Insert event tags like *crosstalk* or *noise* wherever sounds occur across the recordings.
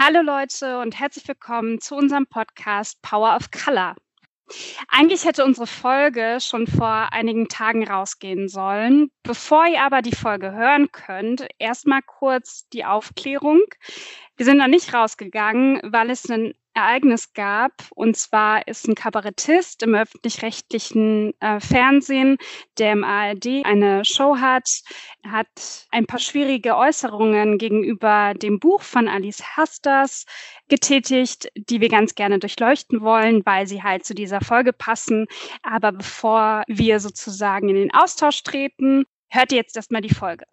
Hallo Leute und herzlich willkommen zu unserem Podcast Power of Color. Eigentlich hätte unsere Folge schon vor einigen Tagen rausgehen sollen. Bevor ihr aber die Folge hören könnt, erstmal kurz die Aufklärung. Wir sind noch nicht rausgegangen, weil es einen Ereignis gab. Und zwar ist ein Kabarettist im öffentlich-rechtlichen äh, Fernsehen, der im ARD eine Show hat, hat ein paar schwierige Äußerungen gegenüber dem Buch von Alice Hasters getätigt, die wir ganz gerne durchleuchten wollen, weil sie halt zu dieser Folge passen. Aber bevor wir sozusagen in den Austausch treten, hört ihr jetzt erstmal die Folge.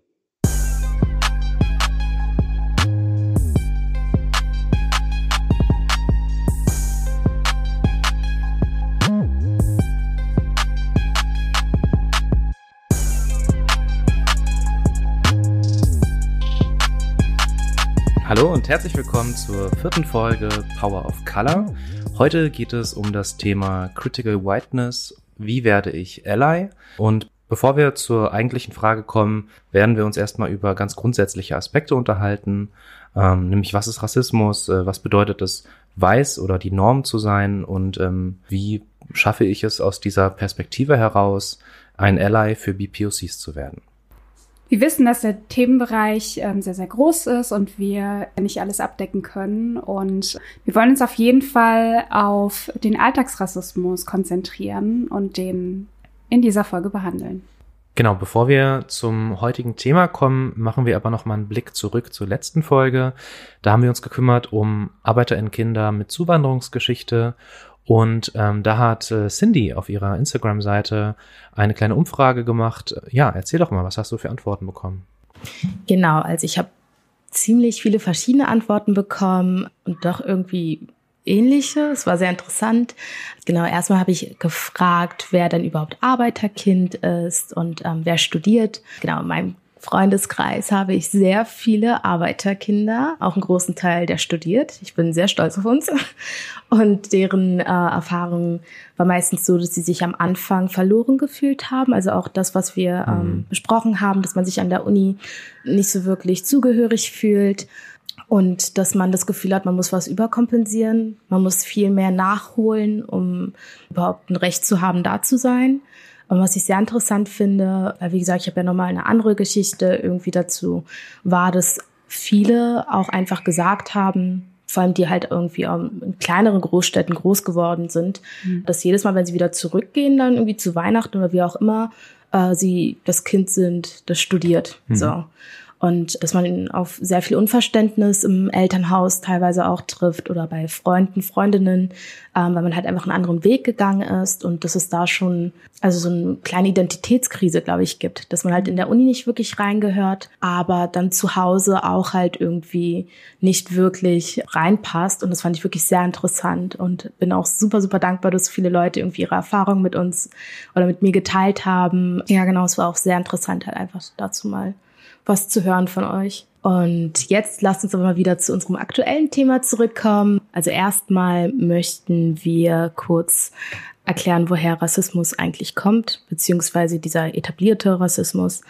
Hallo und herzlich willkommen zur vierten Folge Power of Color. Heute geht es um das Thema Critical Whiteness. Wie werde ich Ally? Und bevor wir zur eigentlichen Frage kommen, werden wir uns erstmal über ganz grundsätzliche Aspekte unterhalten, ähm, nämlich was ist Rassismus, äh, was bedeutet es, weiß oder die Norm zu sein und ähm, wie schaffe ich es aus dieser Perspektive heraus, ein Ally für BPOCs zu werden. Wir wissen, dass der Themenbereich ähm, sehr, sehr groß ist und wir nicht alles abdecken können. Und wir wollen uns auf jeden Fall auf den Alltagsrassismus konzentrieren und den in dieser Folge behandeln. Genau, bevor wir zum heutigen Thema kommen, machen wir aber noch mal einen Blick zurück zur letzten Folge. Da haben wir uns gekümmert um ArbeiterInnen-Kinder mit Zuwanderungsgeschichte und ähm, da hat äh, Cindy auf ihrer Instagram-Seite eine kleine Umfrage gemacht. Ja, erzähl doch mal, was hast du für Antworten bekommen? Genau, also ich habe ziemlich viele verschiedene Antworten bekommen und doch irgendwie ähnliche. Es war sehr interessant. Genau, erstmal habe ich gefragt, wer denn überhaupt Arbeiterkind ist und ähm, wer studiert. Genau, in meinem Freundeskreis habe ich sehr viele Arbeiterkinder, auch einen großen Teil, der studiert. Ich bin sehr stolz auf uns. Und deren äh, Erfahrung war meistens so, dass sie sich am Anfang verloren gefühlt haben. Also auch das, was wir ähm, mhm. besprochen haben, dass man sich an der Uni nicht so wirklich zugehörig fühlt. Und dass man das Gefühl hat, man muss was überkompensieren, man muss viel mehr nachholen, um überhaupt ein Recht zu haben, da zu sein. Und was ich sehr interessant finde, wie gesagt, ich habe ja nochmal eine andere Geschichte irgendwie dazu, war, dass viele auch einfach gesagt haben, vor allem die halt irgendwie in kleineren Großstädten groß geworden sind, mhm. dass jedes Mal, wenn sie wieder zurückgehen, dann irgendwie zu Weihnachten oder wie auch immer, äh, sie das Kind sind, das studiert. Mhm. So und dass man auf sehr viel Unverständnis im Elternhaus teilweise auch trifft oder bei Freunden, Freundinnen, ähm, weil man halt einfach einen anderen Weg gegangen ist und dass es da schon also so eine kleine Identitätskrise, glaube ich, gibt, dass man halt in der Uni nicht wirklich reingehört, aber dann zu Hause auch halt irgendwie nicht wirklich reinpasst und das fand ich wirklich sehr interessant und bin auch super, super dankbar, dass viele Leute irgendwie ihre Erfahrungen mit uns oder mit mir geteilt haben. Ja, genau, es war auch sehr interessant halt einfach dazu mal was zu hören von euch. Und jetzt lasst uns aber mal wieder zu unserem aktuellen Thema zurückkommen. Also erstmal möchten wir kurz erklären, woher Rassismus eigentlich kommt, beziehungsweise dieser etablierte Rassismus.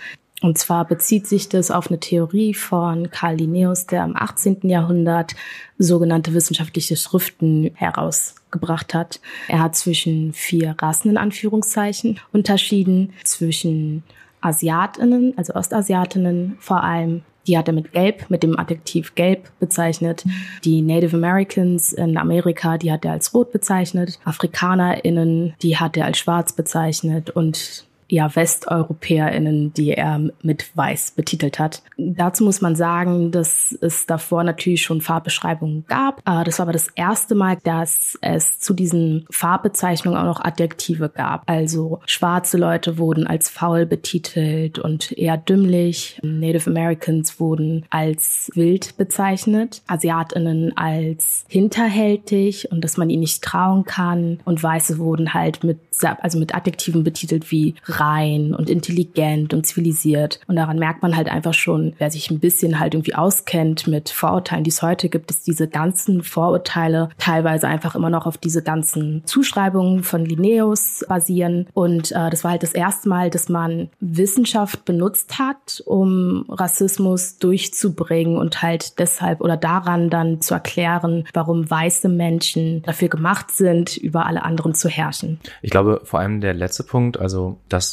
Und zwar bezieht sich das auf eine Theorie von Karl Linnaeus, der im 18. Jahrhundert sogenannte wissenschaftliche Schriften herausgebracht hat. Er hat zwischen vier Rassen in Anführungszeichen unterschieden, zwischen Asiatinnen, also Ostasiatinnen vor allem, die hat er mit Gelb, mit dem Adjektiv Gelb bezeichnet. Die Native Americans in Amerika, die hat er als Rot bezeichnet. AfrikanerInnen, die hat er als Schwarz bezeichnet. Und ja, WesteuropäerInnen, die er mit Weiß betitelt hat. Dazu muss man sagen, dass es davor natürlich schon Farbbeschreibungen gab. Äh, das war aber das erste Mal, dass es zu diesen Farbbezeichnungen auch noch Adjektive gab. Also schwarze Leute wurden als faul betitelt und eher dümmlich. Native Americans wurden als wild bezeichnet. AsiatInnen als hinterhältig und dass man ihnen nicht trauen kann. Und Weiße wurden halt mit, also mit Adjektiven betitelt wie rein und intelligent und zivilisiert. Und daran merkt man halt einfach schon, wer sich ein bisschen halt irgendwie auskennt mit Vorurteilen, die es heute gibt, ist diese ganzen Vorurteile teilweise einfach immer noch auf diese ganzen Zuschreibungen von Linnaeus basieren. Und äh, das war halt das erste Mal, dass man Wissenschaft benutzt hat, um Rassismus durchzubringen und halt deshalb oder daran dann zu erklären, warum weiße Menschen dafür gemacht sind, über alle anderen zu herrschen. Ich glaube, vor allem der letzte Punkt, also dass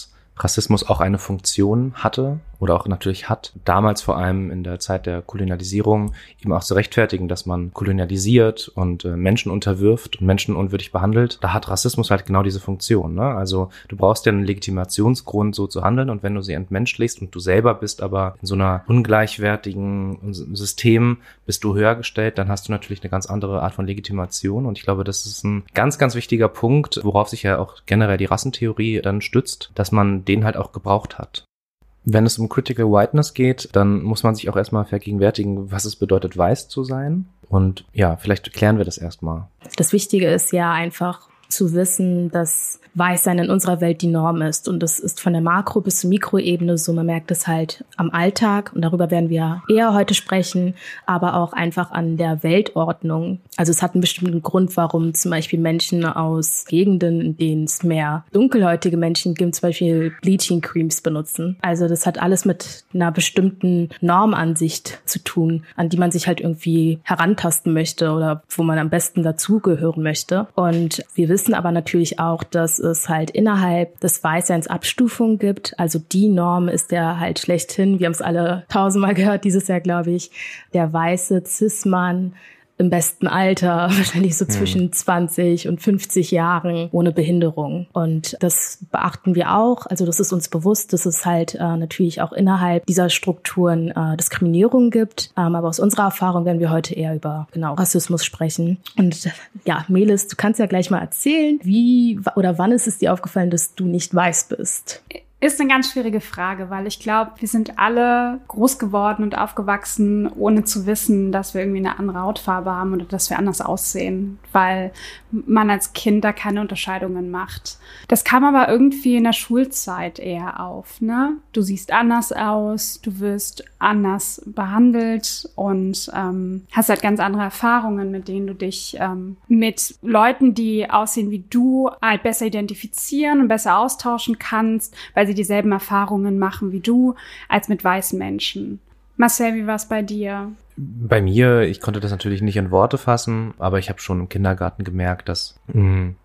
Rassismus auch eine Funktion hatte oder auch natürlich hat, damals vor allem in der Zeit der Kolonialisierung eben auch zu rechtfertigen, dass man kolonialisiert und äh, Menschen unterwirft und Menschen unwürdig behandelt. Da hat Rassismus halt genau diese Funktion. Ne? Also du brauchst ja einen Legitimationsgrund, so zu handeln und wenn du sie entmenschlichst und du selber bist aber in so einer ungleichwertigen System, bist du höher gestellt, dann hast du natürlich eine ganz andere Art von Legitimation und ich glaube, das ist ein ganz, ganz wichtiger Punkt, worauf sich ja auch generell die Rassentheorie dann stützt, dass man den halt auch gebraucht hat. Wenn es um Critical Whiteness geht, dann muss man sich auch erstmal vergegenwärtigen, was es bedeutet, weiß zu sein. Und ja, vielleicht klären wir das erstmal. Das Wichtige ist ja einfach zu wissen, dass Weißsein in unserer Welt die Norm ist. Und das ist von der Makro- bis zur Mikroebene so. Man merkt es halt am Alltag und darüber werden wir eher heute sprechen, aber auch einfach an der Weltordnung. Also es hat einen bestimmten Grund, warum zum Beispiel Menschen aus Gegenden, in denen es mehr dunkelhäutige Menschen gibt, zum Beispiel Bleaching Creams benutzen. Also das hat alles mit einer bestimmten Normansicht zu tun, an die man sich halt irgendwie herantasten möchte oder wo man am besten dazugehören möchte. Und wir wissen aber natürlich auch, dass es halt innerhalb des Weißseins Abstufungen gibt. Also die Norm ist der halt schlechthin. Wir haben es alle tausendmal *laughs* gehört dieses Jahr, glaube ich. Der weiße Cis-Mann im besten Alter, *laughs* wahrscheinlich so hm. zwischen 20 und 50 Jahren ohne Behinderung. Und das beachten wir auch. Also das ist uns bewusst, dass es halt äh, natürlich auch innerhalb dieser Strukturen äh, Diskriminierung gibt. Ähm, aber aus unserer Erfahrung werden wir heute eher über genau Rassismus sprechen. Und ja, Melis, du kannst ja gleich mal erzählen, wie oder wann ist es dir aufgefallen, dass du nicht weiß bist? Ist eine ganz schwierige Frage, weil ich glaube, wir sind alle groß geworden und aufgewachsen, ohne zu wissen, dass wir irgendwie eine andere Hautfarbe haben oder dass wir anders aussehen, weil man als Kind da keine Unterscheidungen macht. Das kam aber irgendwie in der Schulzeit eher auf. Ne? Du siehst anders aus, du wirst anders behandelt und ähm, hast halt ganz andere Erfahrungen, mit denen du dich ähm, mit Leuten, die aussehen wie du, halt besser identifizieren und besser austauschen kannst, weil sie sie dieselben Erfahrungen machen wie du, als mit weißen Menschen. Marcel, wie war es bei dir? Bei mir, ich konnte das natürlich nicht in Worte fassen, aber ich habe schon im Kindergarten gemerkt, dass mh, hm,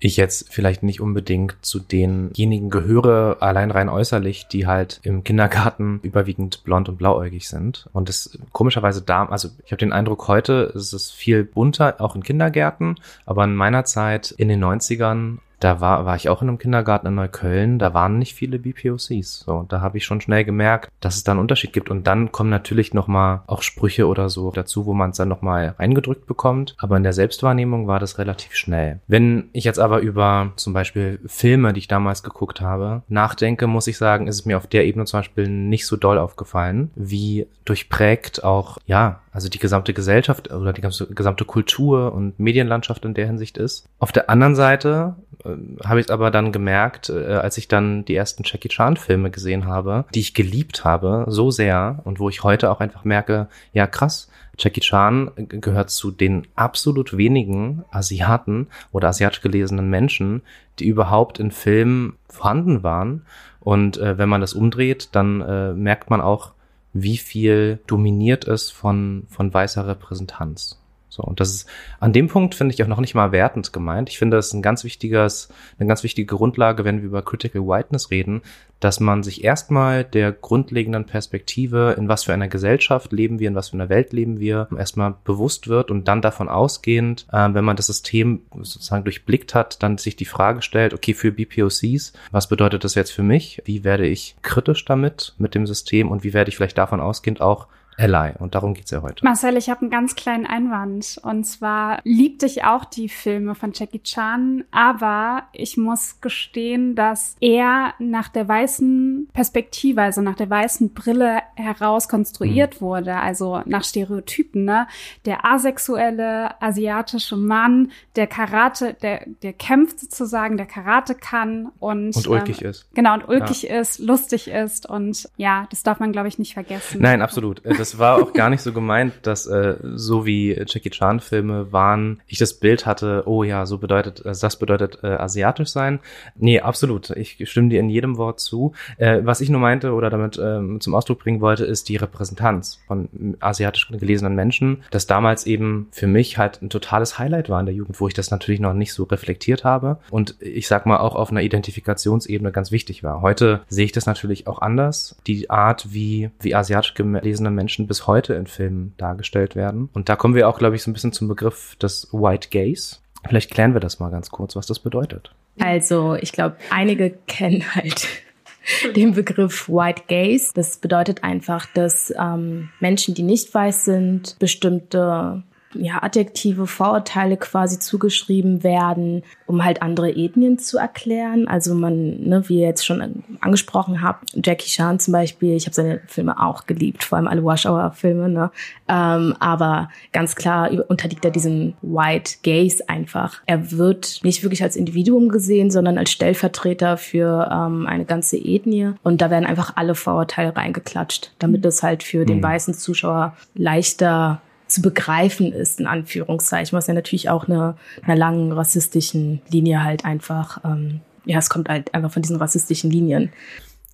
ich jetzt vielleicht nicht unbedingt zu denjenigen gehöre, allein rein äußerlich, die halt im Kindergarten überwiegend blond und blauäugig sind. Und das komischerweise da, also ich habe den Eindruck, heute ist es viel bunter, auch in Kindergärten, aber in meiner Zeit in den 90ern da war, war ich auch in einem Kindergarten in Neukölln, da waren nicht viele BPOCs. So, da habe ich schon schnell gemerkt, dass es da einen Unterschied gibt. Und dann kommen natürlich nochmal auch Sprüche oder so dazu, wo man es dann nochmal eingedrückt bekommt. Aber in der Selbstwahrnehmung war das relativ schnell. Wenn ich jetzt aber über zum Beispiel Filme, die ich damals geguckt habe, nachdenke, muss ich sagen, ist es mir auf der Ebene zum Beispiel nicht so doll aufgefallen, wie durchprägt auch, ja, also die gesamte Gesellschaft oder die gesamte Kultur und Medienlandschaft in der Hinsicht ist. Auf der anderen Seite äh, habe ich aber dann gemerkt, äh, als ich dann die ersten Jackie Chan Filme gesehen habe, die ich geliebt habe, so sehr und wo ich heute auch einfach merke, ja krass, Jackie Chan gehört zu den absolut wenigen Asiaten oder asiatisch gelesenen Menschen, die überhaupt in Filmen vorhanden waren. Und äh, wenn man das umdreht, dann äh, merkt man auch, wie viel dominiert es von, von weißer Repräsentanz. So, und das ist an dem Punkt finde ich auch noch nicht mal wertend gemeint. Ich finde, das ist ein ganz wichtiges, eine ganz wichtige Grundlage, wenn wir über Critical Whiteness reden, dass man sich erstmal der grundlegenden Perspektive, in was für einer Gesellschaft leben wir, in was für einer Welt leben wir, erstmal bewusst wird und dann davon ausgehend, äh, wenn man das System sozusagen durchblickt hat, dann sich die Frage stellt, okay, für BPOCs, was bedeutet das jetzt für mich? Wie werde ich kritisch damit, mit dem System und wie werde ich vielleicht davon ausgehend auch Ally. Und darum geht's ja heute. Marcel, ich habe einen ganz kleinen Einwand. Und zwar liebte ich auch die Filme von Jackie Chan, aber ich muss gestehen, dass er nach der weißen Perspektive, also nach der weißen Brille heraus konstruiert mhm. wurde, also nach Stereotypen, ne? Der asexuelle asiatische Mann, der Karate, der, der kämpft sozusagen, der Karate kann und, und ulkig ähm, ist. Genau, und ulkig ja. ist, lustig ist und ja, das darf man, glaube ich, nicht vergessen. Nein, absolut. Äh, das war auch gar nicht so gemeint, dass äh, so wie Jackie Chan Filme waren, ich das Bild hatte, oh ja, so bedeutet, also das bedeutet äh, asiatisch sein. Nee, absolut. Ich stimme dir in jedem Wort zu. Äh, was ich nur meinte oder damit ähm, zum Ausdruck bringen wollte, ist die Repräsentanz von asiatisch gelesenen Menschen, das damals eben für mich halt ein totales Highlight war in der Jugend, wo ich das natürlich noch nicht so reflektiert habe und ich sag mal auch auf einer Identifikationsebene ganz wichtig war. Heute sehe ich das natürlich auch anders. Die Art, wie, wie asiatisch gelesene Menschen bis heute in Filmen dargestellt werden. Und da kommen wir auch, glaube ich, so ein bisschen zum Begriff des White Gaze. Vielleicht klären wir das mal ganz kurz, was das bedeutet. Also, ich glaube, einige kennen halt *laughs* den Begriff White Gaze. Das bedeutet einfach, dass ähm, Menschen, die nicht weiß sind, bestimmte ja, Adjektive, Vorurteile quasi zugeschrieben werden, um halt andere Ethnien zu erklären. Also man, ne, wie ihr jetzt schon angesprochen habt, Jackie Chan zum Beispiel, ich habe seine Filme auch geliebt, vor allem alle Wash-Hour-Filme, ne? Ähm, aber ganz klar unterliegt er diesem White Gaze einfach. Er wird nicht wirklich als Individuum gesehen, sondern als Stellvertreter für ähm, eine ganze Ethnie. Und da werden einfach alle Vorurteile reingeklatscht, damit es halt für den mhm. weißen Zuschauer leichter zu begreifen ist, in Anführungszeichen, was ja natürlich auch eine, einer langen rassistischen Linie halt einfach, ähm, ja, es kommt halt einfach von diesen rassistischen Linien.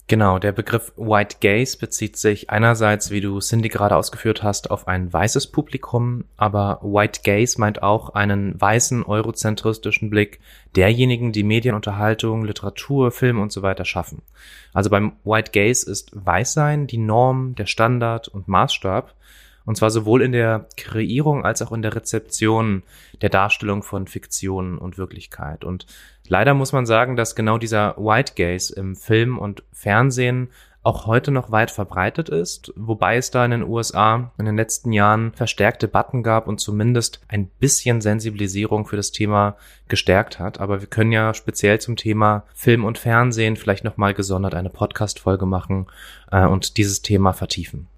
Genau, der Begriff White Gaze bezieht sich einerseits, wie du Cindy gerade ausgeführt hast, auf ein weißes Publikum, aber White Gaze meint auch einen weißen eurozentristischen Blick derjenigen, die Medienunterhaltung, Literatur, Film und so weiter schaffen. Also beim White Gaze ist Weißsein die Norm, der Standard und Maßstab und zwar sowohl in der Kreierung als auch in der Rezeption der Darstellung von Fiktion und Wirklichkeit. Und leider muss man sagen, dass genau dieser White Gaze im Film und Fernsehen auch heute noch weit verbreitet ist, wobei es da in den USA in den letzten Jahren verstärkt Debatten gab und zumindest ein bisschen Sensibilisierung für das Thema gestärkt hat. Aber wir können ja speziell zum Thema Film und Fernsehen vielleicht nochmal gesondert eine Podcast-Folge machen äh, und dieses Thema vertiefen.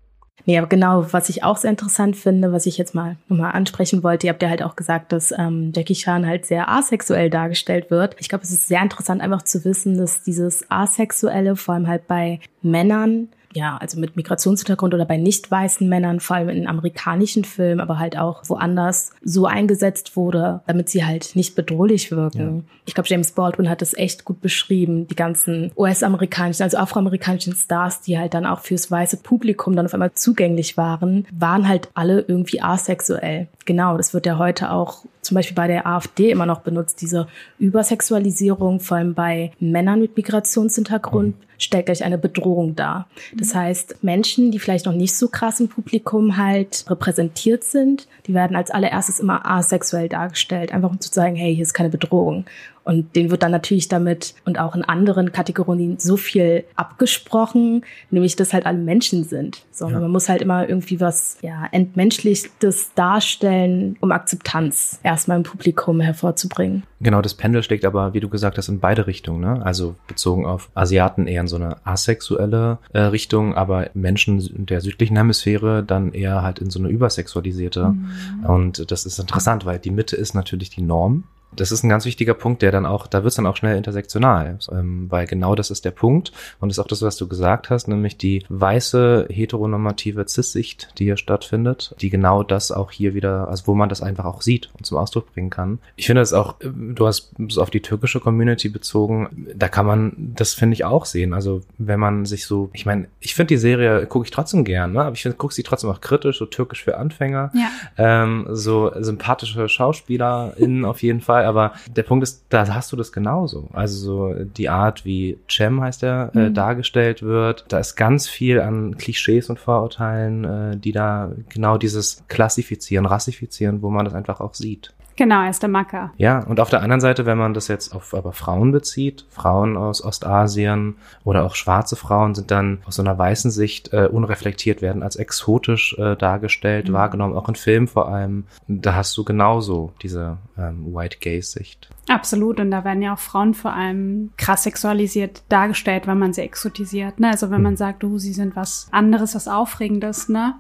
Nee, aber genau, was ich auch sehr interessant finde, was ich jetzt mal nochmal ansprechen wollte, ihr habt ja halt auch gesagt, dass ähm, Jackie Chan halt sehr asexuell dargestellt wird. Ich glaube, es ist sehr interessant einfach zu wissen, dass dieses Asexuelle vor allem halt bei Männern ja, also mit Migrationshintergrund oder bei nicht weißen Männern, vor allem in amerikanischen Filmen, aber halt auch woanders so eingesetzt wurde, damit sie halt nicht bedrohlich wirken. Ja. Ich glaube, James Baldwin hat das echt gut beschrieben, die ganzen US-amerikanischen, also afroamerikanischen Stars, die halt dann auch fürs weiße Publikum dann auf einmal zugänglich waren, waren halt alle irgendwie asexuell. Genau, das wird ja heute auch zum Beispiel bei der AfD immer noch benutzt, diese Übersexualisierung, vor allem bei Männern mit Migrationshintergrund, mhm. stellt gleich eine Bedrohung dar. Das heißt, Menschen, die vielleicht noch nicht so krass im Publikum halt repräsentiert sind, die werden als allererstes immer asexuell dargestellt, einfach um zu sagen, hey, hier ist keine Bedrohung. Und den wird dann natürlich damit und auch in anderen Kategorien so viel abgesprochen, nämlich dass halt alle Menschen sind. So, ja. man muss halt immer irgendwie was ja, Entmenschlichtes darstellen, um Akzeptanz erstmal im Publikum hervorzubringen. Genau, das Pendel schlägt aber, wie du gesagt hast, in beide Richtungen. Ne? Also bezogen auf Asiaten eher in so eine asexuelle äh, Richtung, aber Menschen der südlichen Hemisphäre dann eher halt in so eine übersexualisierte. Mhm. Und das ist interessant, weil die Mitte ist natürlich die Norm das ist ein ganz wichtiger Punkt, der dann auch, da wird es dann auch schnell intersektional, ähm, weil genau das ist der Punkt und das ist auch das, was du gesagt hast, nämlich die weiße heteronormative Cis-Sicht, die hier stattfindet, die genau das auch hier wieder, also wo man das einfach auch sieht und zum Ausdruck bringen kann. Ich finde es auch, du hast es auf die türkische Community bezogen, da kann man, das finde ich auch sehen. Also wenn man sich so, ich meine, ich finde die Serie gucke ich trotzdem gern, ne? aber ich finde, gucke sie trotzdem auch kritisch, so türkisch für Anfänger, ja. ähm, so sympathische SchauspielerInnen auf jeden Fall aber der Punkt ist, da hast du das genauso. Also so die Art, wie Cem heißt er, äh, mhm. dargestellt wird, da ist ganz viel an Klischees und Vorurteilen, äh, die da genau dieses Klassifizieren, Rassifizieren, wo man das einfach auch sieht. Genau, er ist der Macker. Ja, und auf der anderen Seite, wenn man das jetzt auf aber Frauen bezieht, Frauen aus Ostasien oder auch schwarze Frauen sind dann aus so einer weißen Sicht äh, unreflektiert, werden als exotisch äh, dargestellt, mhm. wahrgenommen, auch in Filmen vor allem. Da hast du genauso diese ähm, White Gaze-Sicht. Absolut, und da werden ja auch Frauen vor allem krass sexualisiert dargestellt, wenn man sie exotisiert. Ne? Also wenn mhm. man sagt, du, sie sind was anderes, was Aufregendes, ne?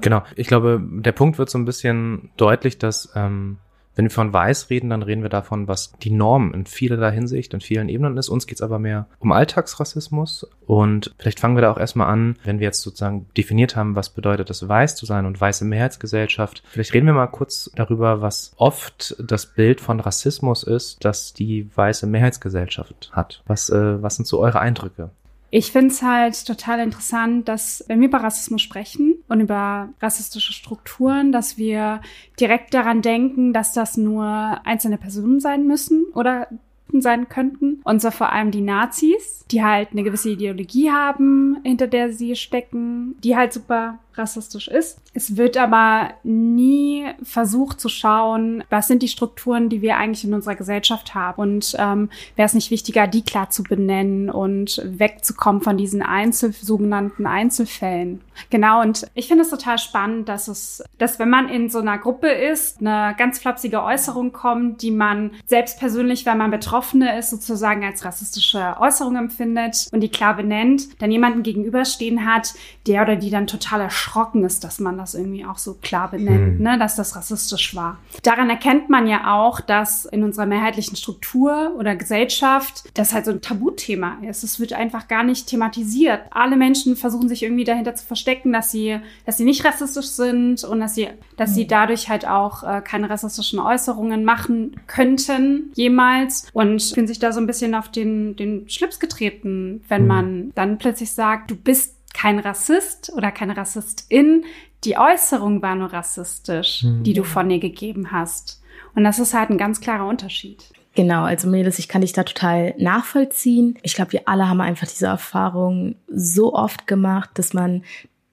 Genau. Ich glaube, der Punkt wird so ein bisschen deutlich, dass ähm, wenn wir von Weiß reden, dann reden wir davon, was die Norm in vielerlei Hinsicht, in vielen Ebenen ist. Uns geht's aber mehr um Alltagsrassismus. Und vielleicht fangen wir da auch erstmal an, wenn wir jetzt sozusagen definiert haben, was bedeutet es, weiß zu sein und weiße Mehrheitsgesellschaft. Vielleicht reden wir mal kurz darüber, was oft das Bild von Rassismus ist, das die weiße Mehrheitsgesellschaft hat. Was, äh, was sind so eure Eindrücke? Ich finde es halt total interessant, dass wenn wir über Rassismus sprechen und über rassistische Strukturen, dass wir direkt daran denken, dass das nur einzelne Personen sein müssen oder sein könnten. Und zwar vor allem die Nazis, die halt eine gewisse Ideologie haben, hinter der sie stecken, die halt super rassistisch ist. Es wird aber nie versucht zu schauen, was sind die Strukturen, die wir eigentlich in unserer Gesellschaft haben. Und ähm, wäre es nicht wichtiger, die klar zu benennen und wegzukommen von diesen Einzel sogenannten Einzelfällen. Genau, und ich finde es total spannend, dass es, dass wenn man in so einer Gruppe ist, eine ganz flapsige Äußerung kommt, die man selbst persönlich, wenn man Betroffene ist, sozusagen als rassistische Äußerung empfindet und die klar benennt, dann jemanden gegenüberstehen hat, der oder die dann total erschrocken ist, dass man das irgendwie auch so klar benennt, hm. ne, dass das rassistisch war. Daran erkennt man ja auch, dass in unserer mehrheitlichen Struktur oder Gesellschaft das halt so ein Tabuthema ist. Es wird einfach gar nicht thematisiert. Alle Menschen versuchen sich irgendwie dahinter zu verstecken, dass sie, dass sie nicht rassistisch sind und dass sie, dass hm. sie dadurch halt auch äh, keine rassistischen Äußerungen machen könnten jemals und fühlen sich da so ein bisschen auf den, den Schlips getreten, wenn hm. man dann plötzlich sagt, du bist kein Rassist oder keine Rassistin. Die Äußerung war nur rassistisch, mhm. die du von dir gegeben hast. Und das ist halt ein ganz klarer Unterschied. Genau, also Mädels, ich kann dich da total nachvollziehen. Ich glaube, wir alle haben einfach diese Erfahrung so oft gemacht, dass man,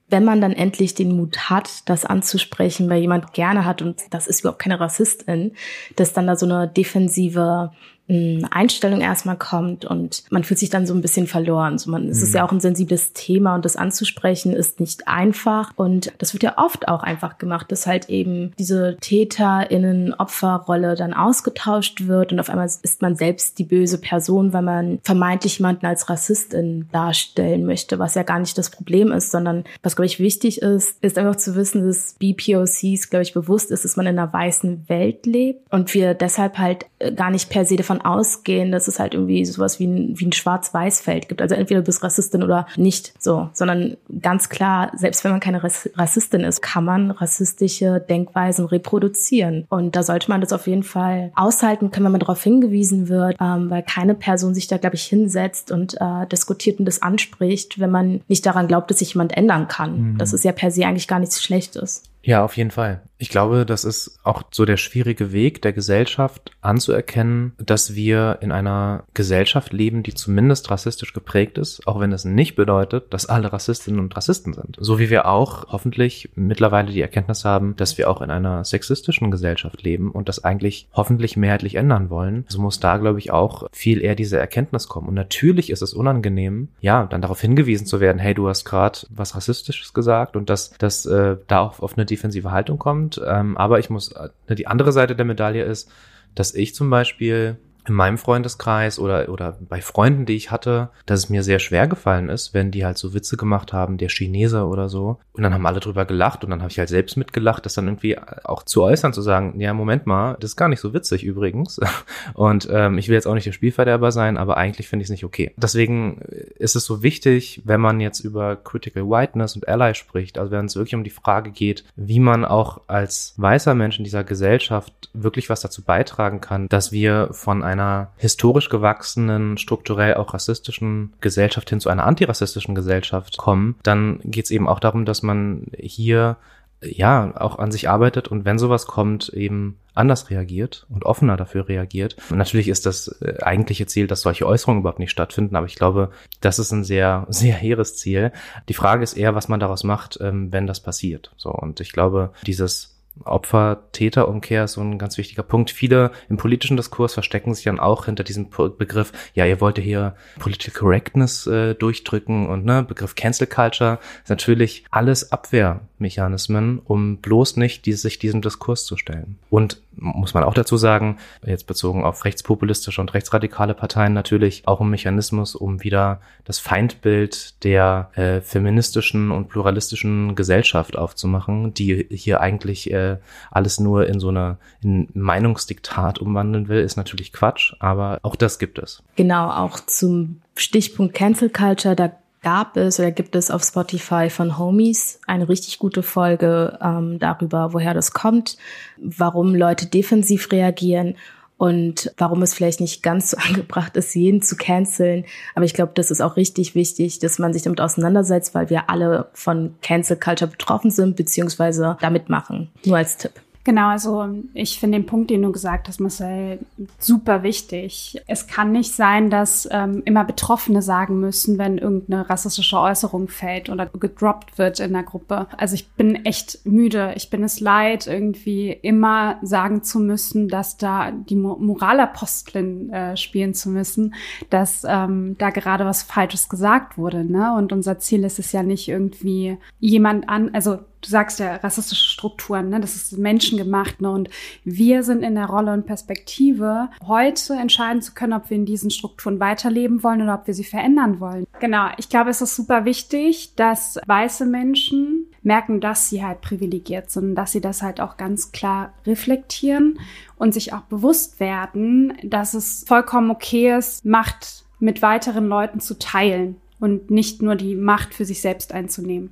wenn man dann endlich den Mut hat, das anzusprechen, weil jemand gerne hat und das ist überhaupt keine Rassistin, dass dann da so eine defensive Einstellung erstmal kommt und man fühlt sich dann so ein bisschen verloren. So man, es ist ja mhm. auch ein sensibles Thema und das anzusprechen ist nicht einfach und das wird ja oft auch einfach gemacht, dass halt eben diese TäterInnen-Opferrolle dann ausgetauscht wird und auf einmal ist man selbst die böse Person, weil man vermeintlich jemanden als Rassistin darstellen möchte, was ja gar nicht das Problem ist, sondern was, glaube ich, wichtig ist, ist einfach zu wissen, dass BPOCs, glaube ich, bewusst ist, dass man in einer weißen Welt lebt und wir deshalb halt äh, gar nicht per se davon ausgehen, dass es halt irgendwie sowas wie ein, wie ein Schwarz-Weiß-Feld gibt. Also entweder du bist Rassistin oder nicht so, sondern ganz klar, selbst wenn man keine Rassistin ist, kann man rassistische Denkweisen reproduzieren. Und da sollte man das auf jeden Fall aushalten können, wenn man darauf hingewiesen wird, ähm, weil keine Person sich da, glaube ich, hinsetzt und äh, diskutiert und das anspricht, wenn man nicht daran glaubt, dass sich jemand ändern kann. Mhm. Das ist ja per se eigentlich gar nichts Schlechtes. Ja, auf jeden Fall. Ich glaube, das ist auch so der schwierige Weg der Gesellschaft anzuerkennen, dass wir in einer Gesellschaft leben, die zumindest rassistisch geprägt ist, auch wenn es nicht bedeutet, dass alle Rassistinnen und Rassisten sind. So wie wir auch hoffentlich mittlerweile die Erkenntnis haben, dass wir auch in einer sexistischen Gesellschaft leben und das eigentlich hoffentlich mehrheitlich ändern wollen, so muss da, glaube ich, auch viel eher diese Erkenntnis kommen. Und natürlich ist es unangenehm, ja, dann darauf hingewiesen zu werden, hey, du hast gerade was Rassistisches gesagt und dass das äh, da auch auf eine defensive Haltung kommt. Ähm, aber ich muss, äh, die andere Seite der Medaille ist, dass ich zum Beispiel in meinem Freundeskreis oder, oder bei Freunden, die ich hatte, dass es mir sehr schwer gefallen ist, wenn die halt so Witze gemacht haben, der Chinese oder so. Und dann haben alle drüber gelacht und dann habe ich halt selbst mitgelacht, das dann irgendwie auch zu äußern, zu sagen, ja, Moment mal, das ist gar nicht so witzig übrigens. *laughs* Und ähm, ich will jetzt auch nicht der Spielverderber sein, aber eigentlich finde ich es nicht okay. Deswegen ist es so wichtig, wenn man jetzt über Critical Whiteness und Ally spricht, also wenn es wirklich um die Frage geht, wie man auch als weißer Mensch in dieser Gesellschaft wirklich was dazu beitragen kann, dass wir von einer historisch gewachsenen, strukturell auch rassistischen Gesellschaft hin zu einer antirassistischen Gesellschaft kommen, dann geht es eben auch darum, dass man hier ja auch an sich arbeitet und wenn sowas kommt, eben anders reagiert und offener dafür reagiert. Und natürlich ist das äh, eigentliche Ziel, dass solche Äußerungen überhaupt nicht stattfinden, aber ich glaube, das ist ein sehr, *laughs* sehr hehres Ziel. Die Frage ist eher, was man daraus macht, ähm, wenn das passiert. So, und ich glaube, dieses Opferthema Täterumkehr ist so ein ganz wichtiger Punkt. Viele im politischen Diskurs verstecken sich dann auch hinter diesem Begriff, ja, ihr wollt hier Political Correctness äh, durchdrücken und ne, Begriff Cancel Culture ist natürlich alles Abwehrmechanismen, um bloß nicht die, sich diesem Diskurs zu stellen. Und muss man auch dazu sagen, jetzt bezogen auf rechtspopulistische und rechtsradikale Parteien natürlich auch ein Mechanismus, um wieder das Feindbild der äh, feministischen und pluralistischen Gesellschaft aufzumachen, die hier eigentlich äh, alles nur in so eine in Meinungsdiktat umwandeln will, ist natürlich Quatsch, aber auch das gibt es. Genau, auch zum Stichpunkt Cancel Culture, da gab es oder gibt es auf Spotify von Homies eine richtig gute Folge ähm, darüber, woher das kommt, warum Leute defensiv reagieren und warum es vielleicht nicht ganz so *laughs* angebracht ist, jeden zu canceln. Aber ich glaube, das ist auch richtig wichtig, dass man sich damit auseinandersetzt, weil wir alle von Cancel Culture betroffen sind, beziehungsweise damit machen. Nur als Tipp. Genau, also ich finde den Punkt, den du gesagt hast, Marcel, super wichtig. Es kann nicht sein, dass ähm, immer Betroffene sagen müssen, wenn irgendeine rassistische Äußerung fällt oder gedroppt wird in der Gruppe. Also ich bin echt müde. Ich bin es leid, irgendwie immer sagen zu müssen, dass da die Moralaposteln äh, spielen zu müssen, dass ähm, da gerade was Falsches gesagt wurde. Ne? Und unser Ziel ist es ja nicht irgendwie jemand an, also du sagst ja rassistische Strukturen, ne? das ist menschengemacht. Ne? Und wir sind in der Rolle und Perspektive, heute entscheiden zu können, ob wir in diesen Strukturen weiterleben wollen oder ob wir sie verändern wollen. Genau, ich glaube, es ist super wichtig, dass weiße Menschen merken, dass sie halt privilegiert sind, dass sie das halt auch ganz klar reflektieren und sich auch bewusst werden, dass es vollkommen okay ist, Macht mit weiteren Leuten zu teilen und nicht nur die Macht für sich selbst einzunehmen.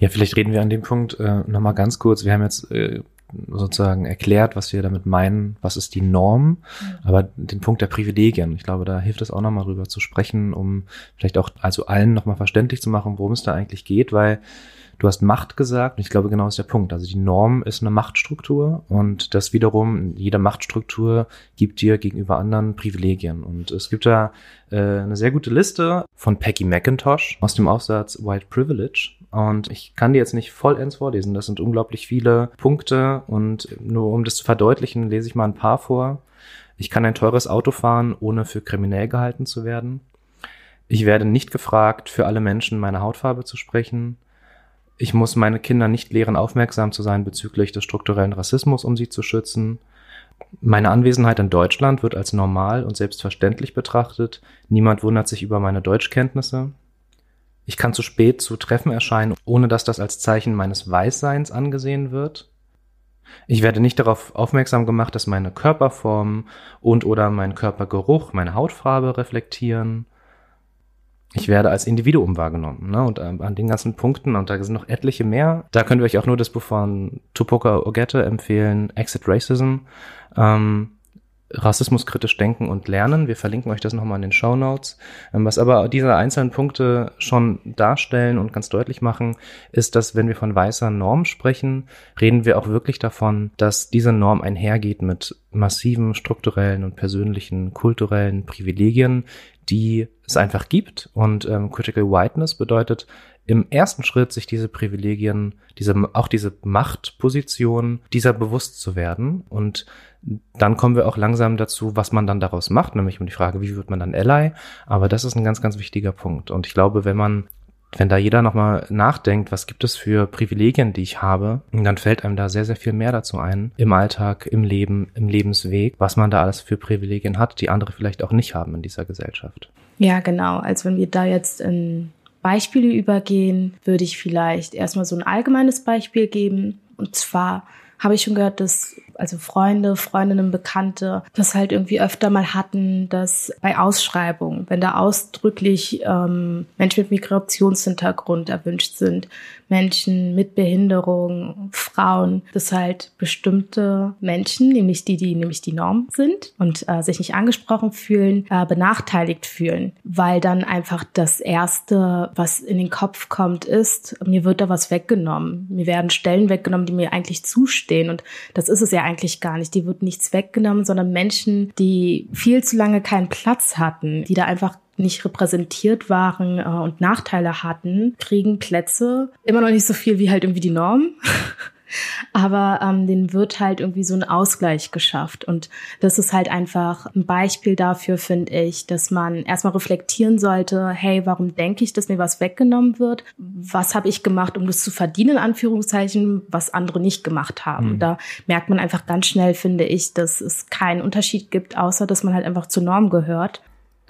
Ja, vielleicht reden wir an dem Punkt äh, nochmal ganz kurz. Wir haben jetzt äh, sozusagen erklärt, was wir damit meinen, was ist die Norm, mhm. aber den Punkt der Privilegien, ich glaube, da hilft es auch nochmal drüber zu sprechen, um vielleicht auch also allen nochmal verständlich zu machen, worum es da eigentlich geht, weil Du hast Macht gesagt und ich glaube, genau ist der Punkt. Also die Norm ist eine Machtstruktur und das wiederum, jede Machtstruktur gibt dir gegenüber anderen Privilegien. Und es gibt da äh, eine sehr gute Liste von Peggy McIntosh aus dem Aufsatz White Privilege. Und ich kann dir jetzt nicht vollends vorlesen. Das sind unglaublich viele Punkte und nur um das zu verdeutlichen, lese ich mal ein paar vor. Ich kann ein teures Auto fahren, ohne für kriminell gehalten zu werden. Ich werde nicht gefragt, für alle Menschen meine Hautfarbe zu sprechen. Ich muss meine Kinder nicht lehren, aufmerksam zu sein bezüglich des strukturellen Rassismus, um sie zu schützen. Meine Anwesenheit in Deutschland wird als normal und selbstverständlich betrachtet. Niemand wundert sich über meine Deutschkenntnisse. Ich kann zu spät zu Treffen erscheinen, ohne dass das als Zeichen meines Weißseins angesehen wird. Ich werde nicht darauf aufmerksam gemacht, dass meine Körperform und oder mein Körpergeruch meine Hautfarbe reflektieren ich werde als Individuum wahrgenommen. Ne? Und äh, an den ganzen Punkten, und da sind noch etliche mehr, da können wir euch auch nur das Buch von Tupoka Ogette empfehlen, Exit Racism. Ähm, Rassismus kritisch denken und lernen. Wir verlinken euch das nochmal in den Show Notes. Ähm, was aber diese einzelnen Punkte schon darstellen und ganz deutlich machen, ist, dass wenn wir von weißer Norm sprechen, reden wir auch wirklich davon, dass diese Norm einhergeht mit massiven strukturellen und persönlichen kulturellen Privilegien, die es einfach gibt. Und ähm, Critical Whiteness bedeutet im ersten Schritt, sich diese Privilegien, diese, auch diese Machtposition dieser bewusst zu werden. Und dann kommen wir auch langsam dazu, was man dann daraus macht, nämlich um die Frage, wie wird man dann Ally? Aber das ist ein ganz, ganz wichtiger Punkt. Und ich glaube, wenn man wenn da jeder nochmal nachdenkt, was gibt es für Privilegien, die ich habe, dann fällt einem da sehr, sehr viel mehr dazu ein. Im Alltag, im Leben, im Lebensweg, was man da alles für Privilegien hat, die andere vielleicht auch nicht haben in dieser Gesellschaft. Ja, genau. Also wenn wir da jetzt in Beispiele übergehen, würde ich vielleicht erstmal so ein allgemeines Beispiel geben. Und zwar habe ich schon gehört, dass also Freunde, Freundinnen, Bekannte das halt irgendwie öfter mal hatten, dass bei Ausschreibungen, wenn da ausdrücklich ähm, Menschen mit Migrationshintergrund erwünscht sind, Menschen mit Behinderung, Frauen, dass halt bestimmte Menschen, nämlich die, die nämlich die Norm sind und äh, sich nicht angesprochen fühlen, äh, benachteiligt fühlen, weil dann einfach das Erste, was in den Kopf kommt, ist, mir wird da was weggenommen. Mir werden Stellen weggenommen, die mir eigentlich zustehen und das ist es ja eigentlich gar nicht. Die wird nichts weggenommen, sondern Menschen, die viel zu lange keinen Platz hatten, die da einfach nicht repräsentiert waren äh, und Nachteile hatten, kriegen Plätze. Immer noch nicht so viel wie halt irgendwie die Norm. *laughs* Aber ähm, den wird halt irgendwie so ein Ausgleich geschafft. Und das ist halt einfach ein Beispiel dafür, finde ich, dass man erstmal reflektieren sollte, hey, warum denke ich, dass mir was weggenommen wird? Was habe ich gemacht, um das zu verdienen, in Anführungszeichen, was andere nicht gemacht haben? Mhm. Da merkt man einfach ganz schnell, finde ich, dass es keinen Unterschied gibt, außer dass man halt einfach zur Norm gehört.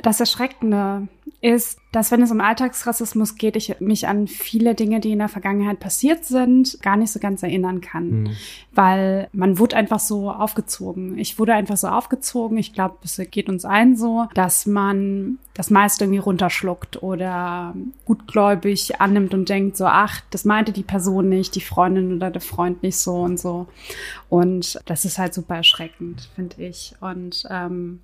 Das Erschreckende ist, dass wenn es um Alltagsrassismus geht, ich mich an viele Dinge, die in der Vergangenheit passiert sind, gar nicht so ganz erinnern kann. Mhm. Weil man wurde einfach so aufgezogen. Ich wurde einfach so aufgezogen. Ich glaube, es geht uns allen so, dass man das meiste irgendwie runterschluckt oder gutgläubig annimmt und denkt so, ach, das meinte die Person nicht, die Freundin oder der Freund nicht so und so. Und das ist halt super erschreckend, finde ich. Und ähm,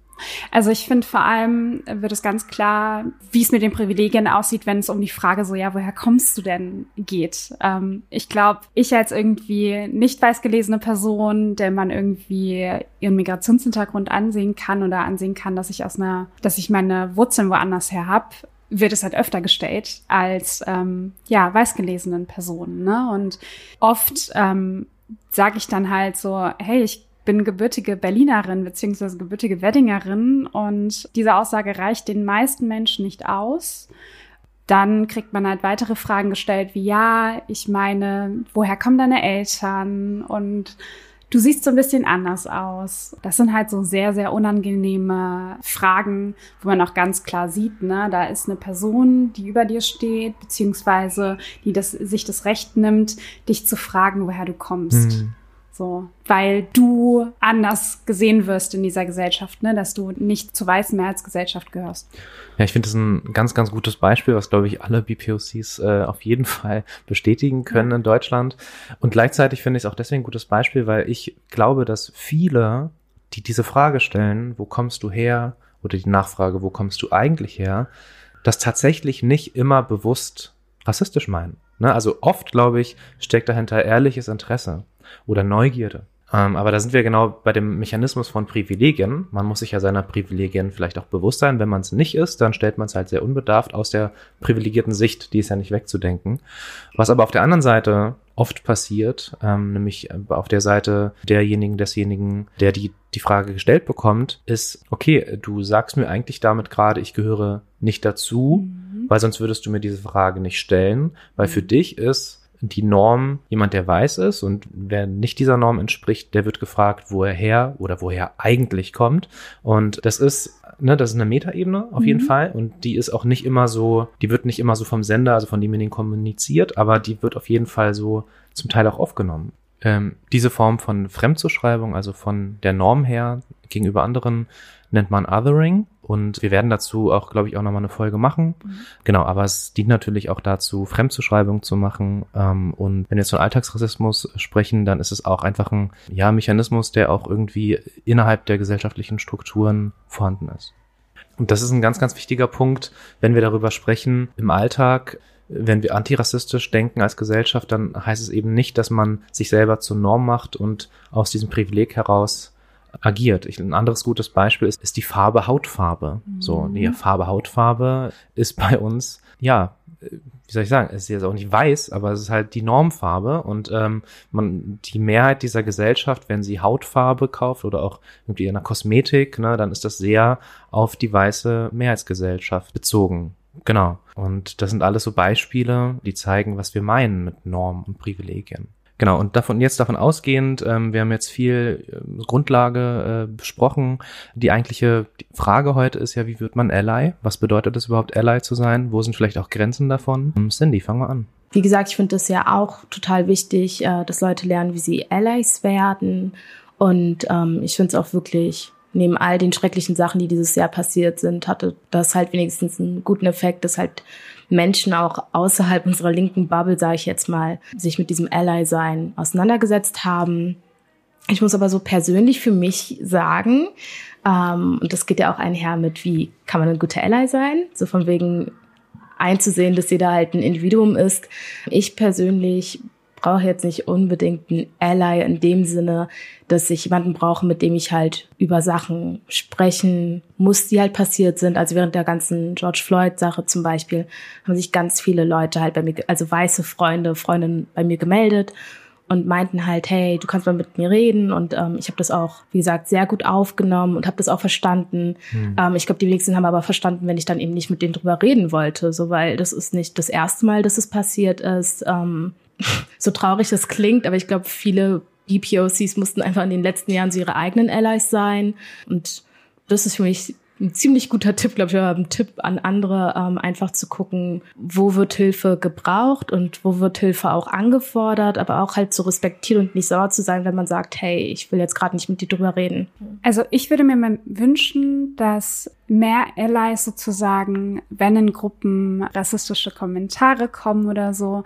also ich finde vor allem wird es ganz klar, wie es mit den Privilegien aussieht, wenn es um die Frage so, ja, woher kommst du denn geht. Ähm, ich glaube, ich als irgendwie nicht weiß gelesene Person, der man irgendwie ihren Migrationshintergrund ansehen kann oder ansehen kann, dass ich aus einer, dass ich meine Wurzeln woanders her habe, wird es halt öfter gestellt als ähm, ja weißgelesenen Personen. Ne? Und oft ähm, sage ich dann halt so, hey, ich bin gebürtige Berlinerin beziehungsweise gebürtige Weddingerin und diese Aussage reicht den meisten Menschen nicht aus. Dann kriegt man halt weitere Fragen gestellt, wie ja, ich meine, woher kommen deine Eltern und du siehst so ein bisschen anders aus. Das sind halt so sehr, sehr unangenehme Fragen, wo man auch ganz klar sieht, ne, da ist eine Person, die über dir steht, beziehungsweise die das, sich das Recht nimmt, dich zu fragen, woher du kommst. Mhm. So, weil du anders gesehen wirst in dieser Gesellschaft, ne, dass du nicht zur weißen Mehrheitsgesellschaft gehörst. Ja, ich finde das ein ganz, ganz gutes Beispiel, was, glaube ich, alle BPOCs äh, auf jeden Fall bestätigen können ja. in Deutschland. Und gleichzeitig finde ich es auch deswegen ein gutes Beispiel, weil ich glaube, dass viele, die diese Frage stellen, wo kommst du her? Oder die Nachfrage, wo kommst du eigentlich her? Das tatsächlich nicht immer bewusst rassistisch meinen. Ne? Also oft, glaube ich, steckt dahinter ehrliches Interesse oder Neugierde. Ähm, aber da sind wir genau bei dem Mechanismus von Privilegien. Man muss sich ja seiner Privilegien vielleicht auch bewusst sein. Wenn man es nicht ist, dann stellt man es halt sehr unbedarft aus der privilegierten Sicht, die ist ja nicht wegzudenken. Was aber auf der anderen Seite oft passiert, ähm, nämlich auf der Seite derjenigen, desjenigen, der die, die Frage gestellt bekommt, ist, okay, du sagst mir eigentlich damit gerade, ich gehöre nicht dazu, mhm. weil sonst würdest du mir diese Frage nicht stellen, weil für mhm. dich ist die Norm jemand, der weiß ist und wer nicht dieser Norm entspricht, der wird gefragt, wo er her oder woher eigentlich kommt. Und das ist, ne, das ist eine Metaebene auf mhm. jeden Fall und die ist auch nicht immer so, die wird nicht immer so vom Sender, also von demjenigen kommuniziert, aber die wird auf jeden Fall so zum Teil auch aufgenommen. Ähm, diese Form von Fremdzuschreibung, also von der Norm her gegenüber anderen, nennt man Othering. Und wir werden dazu auch, glaube ich, auch nochmal eine Folge machen. Mhm. Genau, aber es dient natürlich auch dazu, Fremdzuschreibung zu machen. Ähm, und wenn wir jetzt von Alltagsrassismus sprechen, dann ist es auch einfach ein ja, Mechanismus, der auch irgendwie innerhalb der gesellschaftlichen Strukturen vorhanden ist. Und das ist ein ganz, ganz wichtiger Punkt, wenn wir darüber sprechen im Alltag. Wenn wir antirassistisch denken als Gesellschaft, dann heißt es eben nicht, dass man sich selber zur Norm macht und aus diesem Privileg heraus agiert. Ich, ein anderes gutes Beispiel ist, ist die Farbe Hautfarbe. Mhm. So, die Farbe Hautfarbe ist bei uns, ja, wie soll ich sagen, es ist jetzt auch nicht weiß, aber es ist halt die Normfarbe und ähm, man die Mehrheit dieser Gesellschaft, wenn sie Hautfarbe kauft oder auch irgendwie in der Kosmetik, ne, dann ist das sehr auf die weiße Mehrheitsgesellschaft bezogen. Genau. Und das sind alles so Beispiele, die zeigen, was wir meinen mit Norm und Privilegien. Genau, und davon jetzt davon ausgehend, ähm, wir haben jetzt viel äh, Grundlage äh, besprochen. Die eigentliche Frage heute ist ja, wie wird man Ally? Was bedeutet es überhaupt, Ally zu sein? Wo sind vielleicht auch Grenzen davon? Ähm, Cindy, fangen wir an. Wie gesagt, ich finde es ja auch total wichtig, äh, dass Leute lernen, wie sie Allies werden. Und ähm, ich finde es auch wirklich neben all den schrecklichen Sachen, die dieses Jahr passiert sind, hatte das halt wenigstens einen guten Effekt, dass halt Menschen auch außerhalb unserer linken Bubble, sage ich jetzt mal, sich mit diesem Ally-Sein auseinandergesetzt haben. Ich muss aber so persönlich für mich sagen, ähm, und das geht ja auch einher mit, wie kann man ein guter Ally sein? So von wegen einzusehen, dass jeder halt ein Individuum ist. Ich persönlich brauche jetzt nicht unbedingt einen Ally in dem Sinne, dass ich jemanden brauche, mit dem ich halt über Sachen sprechen muss, die halt passiert sind. Also während der ganzen George Floyd-Sache zum Beispiel haben sich ganz viele Leute halt bei mir, also weiße Freunde, Freundinnen bei mir gemeldet und meinten halt, hey, du kannst mal mit mir reden und ähm, ich habe das auch, wie gesagt, sehr gut aufgenommen und habe das auch verstanden. Hm. Ähm, ich glaube, die wenigsten haben aber verstanden, wenn ich dann eben nicht mit denen drüber reden wollte, so weil das ist nicht das erste Mal, dass es passiert ist. Ähm, *laughs* so traurig das klingt, aber ich glaube, viele BPOCs mussten einfach in den letzten Jahren so ihre eigenen Allies sein und das ist für mich ein ziemlich guter Tipp, glaube ich, oder ein Tipp an andere, ähm, einfach zu gucken, wo wird Hilfe gebraucht und wo wird Hilfe auch angefordert, aber auch halt zu respektieren und nicht sauer zu sein, wenn man sagt, hey, ich will jetzt gerade nicht mit dir drüber reden. Also ich würde mir mal wünschen, dass mehr Allies sozusagen, wenn in Gruppen rassistische Kommentare kommen oder so,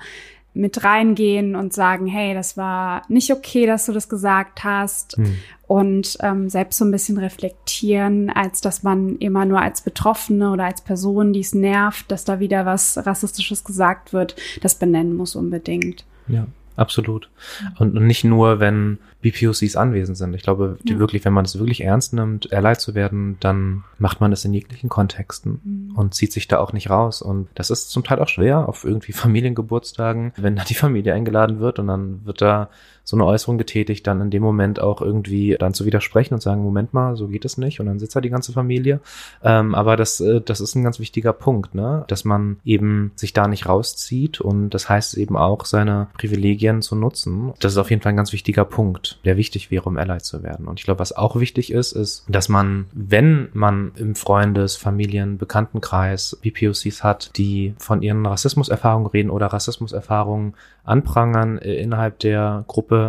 mit reingehen und sagen, hey, das war nicht okay, dass du das gesagt hast hm. und ähm, selbst so ein bisschen reflektieren, als dass man immer nur als Betroffene oder als Person, die es nervt, dass da wieder was Rassistisches gesagt wird, das benennen muss unbedingt. Ja, absolut. Und, und nicht nur, wenn BPOCs anwesend sind. Ich glaube, die ja. wirklich, wenn man es wirklich ernst nimmt, Allied zu werden, dann macht man es in jeglichen Kontexten mhm. und zieht sich da auch nicht raus. Und das ist zum Teil auch schwer auf irgendwie *laughs* Familiengeburtstagen, wenn da die Familie eingeladen wird und dann wird da so eine Äußerung getätigt, dann in dem Moment auch irgendwie dann zu widersprechen und sagen, Moment mal, so geht es nicht. Und dann sitzt da die ganze Familie. Ähm, aber das, äh, das ist ein ganz wichtiger Punkt, ne? dass man eben sich da nicht rauszieht und das heißt eben auch, seine Privilegien zu nutzen. Das ist auf jeden Fall ein ganz wichtiger Punkt der wichtig wäre, um Ally zu werden. Und ich glaube, was auch wichtig ist, ist, dass man, wenn man im Freundes-, Familien-, Bekanntenkreis BPOCs hat, die von ihren Rassismuserfahrungen reden oder Rassismuserfahrungen anprangern äh, innerhalb der Gruppe,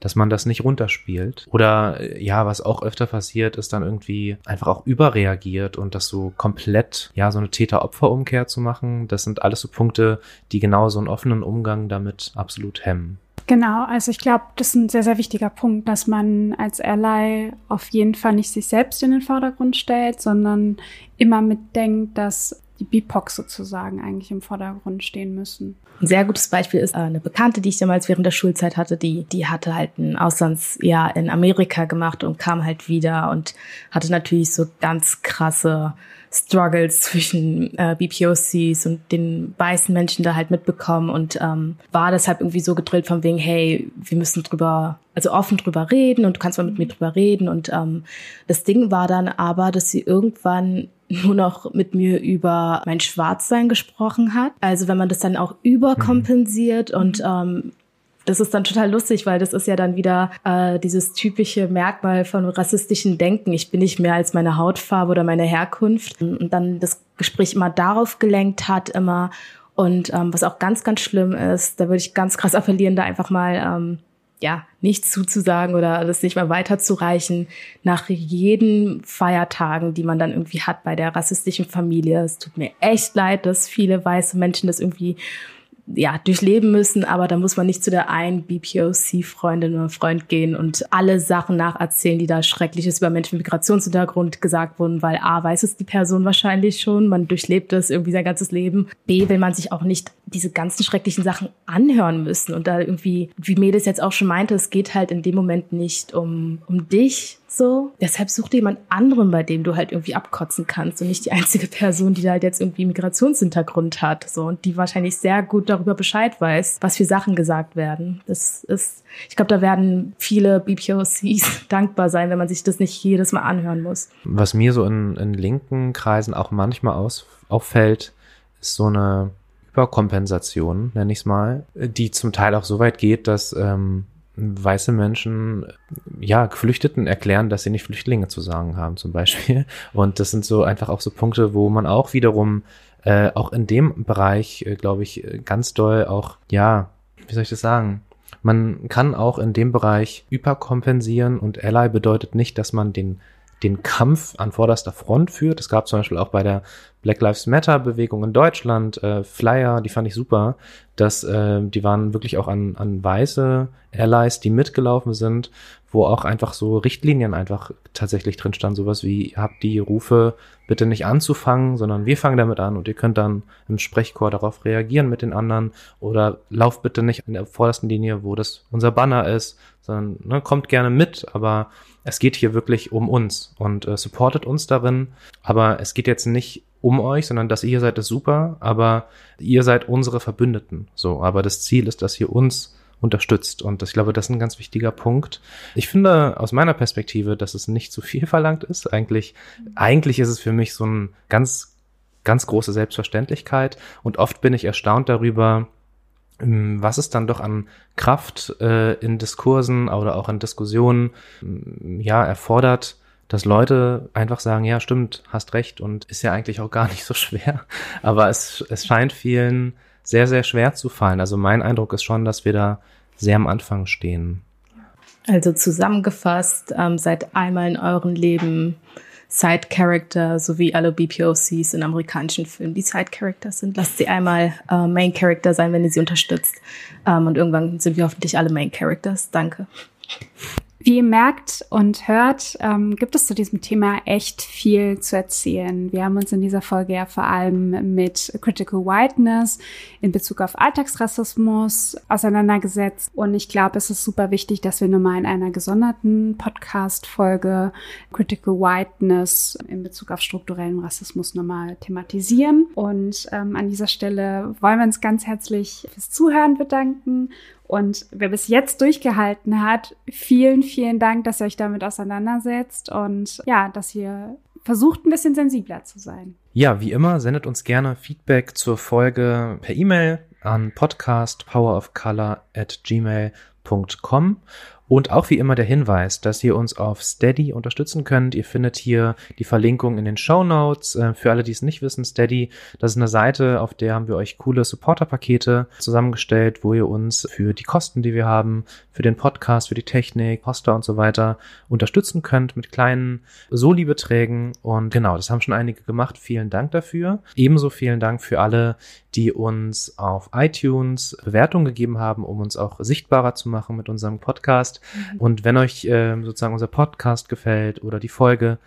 dass man das nicht runterspielt. Oder äh, ja, was auch öfter passiert, ist dann irgendwie einfach auch überreagiert und das so komplett, ja, so eine Täter-Opfer-Umkehr zu machen. Das sind alles so Punkte, die genau so einen offenen Umgang damit absolut hemmen. Genau, also ich glaube, das ist ein sehr, sehr wichtiger Punkt, dass man als Ally auf jeden Fall nicht sich selbst in den Vordergrund stellt, sondern immer mitdenkt, dass die BIPOC sozusagen eigentlich im Vordergrund stehen müssen. Ein sehr gutes Beispiel ist äh, eine Bekannte, die ich damals während der Schulzeit hatte, die, die hatte halt ein Auslandsjahr in Amerika gemacht und kam halt wieder und hatte natürlich so ganz krasse Struggles zwischen äh, BPOCs und den weißen Menschen da halt mitbekommen und ähm, war deshalb irgendwie so gedrillt von wegen, hey, wir müssen drüber, also offen drüber reden und du kannst mal mit mir drüber reden. Und ähm, das Ding war dann aber, dass sie irgendwann *laughs* nur noch mit mir über mein Schwarzsein gesprochen hat. Also wenn man das dann auch überkompensiert mhm. und ähm, das ist dann total lustig, weil das ist ja dann wieder äh, dieses typische Merkmal von rassistischen Denken. Ich bin nicht mehr als meine Hautfarbe oder meine Herkunft. Und dann das Gespräch immer darauf gelenkt hat, immer. Und ähm, was auch ganz, ganz schlimm ist, da würde ich ganz krass appellieren, da einfach mal ähm, ja, nichts zuzusagen oder das nicht mal weiterzureichen nach jeden Feiertagen, die man dann irgendwie hat bei der rassistischen Familie. Es tut mir echt leid, dass viele weiße Menschen das irgendwie ja, durchleben müssen, aber da muss man nicht zu der einen BPOC-Freundin oder Freund gehen und alle Sachen nacherzählen, die da Schreckliches über Menschen mit Migrationshintergrund gesagt wurden, weil A, weiß es die Person wahrscheinlich schon, man durchlebt es irgendwie sein ganzes Leben. B, will man sich auch nicht diese ganzen schrecklichen Sachen anhören müssen und da irgendwie, wie Medes jetzt auch schon meinte, es geht halt in dem Moment nicht um, um dich, so. Deshalb such dir jemand anderen, bei dem du halt irgendwie abkotzen kannst und nicht die einzige Person, die da halt jetzt irgendwie Migrationshintergrund hat, so und die wahrscheinlich sehr gut darüber Bescheid weiß, was für Sachen gesagt werden. Das ist, ich glaube, da werden viele BPOCs *laughs* dankbar sein, wenn man sich das nicht jedes Mal anhören muss. Was mir so in, in linken Kreisen auch manchmal aus, auffällt, ist so eine Überkompensation, nenne ich es mal, die zum Teil auch so weit geht, dass ähm, weiße Menschen ja Geflüchteten erklären, dass sie nicht Flüchtlinge zu sagen haben, zum Beispiel. Und das sind so einfach auch so Punkte, wo man auch wiederum äh, auch in dem Bereich, äh, glaube ich, ganz doll auch, ja, wie soll ich das sagen? Man kann auch in dem Bereich überkompensieren und Ally bedeutet nicht, dass man den den Kampf an vorderster Front führt. Es gab zum Beispiel auch bei der Black Lives Matter Bewegung in Deutschland äh, Flyer, die fand ich super, dass äh, die waren wirklich auch an, an weiße Allies, die mitgelaufen sind, wo auch einfach so Richtlinien einfach tatsächlich drin stand, sowas wie habt die Rufe bitte nicht anzufangen, sondern wir fangen damit an und ihr könnt dann im Sprechchor darauf reagieren mit den anderen oder lauft bitte nicht in der vordersten Linie, wo das unser Banner ist, sondern ne, kommt gerne mit, aber es geht hier wirklich um uns und äh, supportet uns darin. Aber es geht jetzt nicht um euch, sondern dass ihr seid ist super, aber ihr seid unsere Verbündeten. So, aber das Ziel ist, dass ihr uns unterstützt. Und das, ich glaube, das ist ein ganz wichtiger Punkt. Ich finde aus meiner Perspektive, dass es nicht zu viel *laughs* verlangt ist. Eigentlich, eigentlich ist es für mich so ein ganz, ganz große Selbstverständlichkeit. Und oft bin ich erstaunt darüber, was es dann doch an Kraft äh, in Diskursen oder auch in Diskussionen ähm, ja erfordert, dass Leute einfach sagen, ja, stimmt, hast recht und ist ja eigentlich auch gar nicht so *laughs* schwer. Aber es, es scheint vielen sehr, sehr schwer zu fallen. Also mein Eindruck ist schon, dass wir da sehr am Anfang stehen. Also zusammengefasst, ähm, seid einmal in eurem Leben Side Character, so wie alle BPOCs in amerikanischen Filmen, die Side Characters sind. Lasst sie einmal äh, Main Character sein, wenn ihr sie unterstützt. Ähm, und irgendwann sind wir hoffentlich alle Main Characters. Danke. Wie ihr merkt und hört, ähm, gibt es zu diesem Thema echt viel zu erzählen. Wir haben uns in dieser Folge ja vor allem mit Critical Whiteness in Bezug auf Alltagsrassismus auseinandergesetzt. Und ich glaube, es ist super wichtig, dass wir nochmal in einer gesonderten Podcast-Folge Critical Whiteness in Bezug auf strukturellen Rassismus nochmal thematisieren. Und ähm, an dieser Stelle wollen wir uns ganz herzlich fürs Zuhören bedanken und wer bis jetzt durchgehalten hat, vielen, vielen Dank, dass ihr euch damit auseinandersetzt und ja, dass ihr versucht, ein bisschen sensibler zu sein. Ja, wie immer, sendet uns gerne Feedback zur Folge per E-Mail an podcastpowerofcolor at gmail.com und auch wie immer der Hinweis, dass ihr uns auf Steady unterstützen könnt. Ihr findet hier die Verlinkung in den Show Notes. Äh, für alle, die es nicht wissen, Steady, das ist eine Seite, auf der haben wir euch coole Supporter-Pakete zusammengestellt, wo ihr uns für die Kosten, die wir haben, für den Podcast, für die Technik, Poster und so weiter unterstützen könnt mit kleinen Soli-Beträgen. Und genau, das haben schon einige gemacht. Vielen Dank dafür. Ebenso vielen Dank für alle, die uns auf iTunes Bewertungen gegeben haben, um uns auch sichtbarer zu machen mit unserem Podcast. Mhm. Und wenn euch äh, sozusagen unser Podcast gefällt oder die Folge,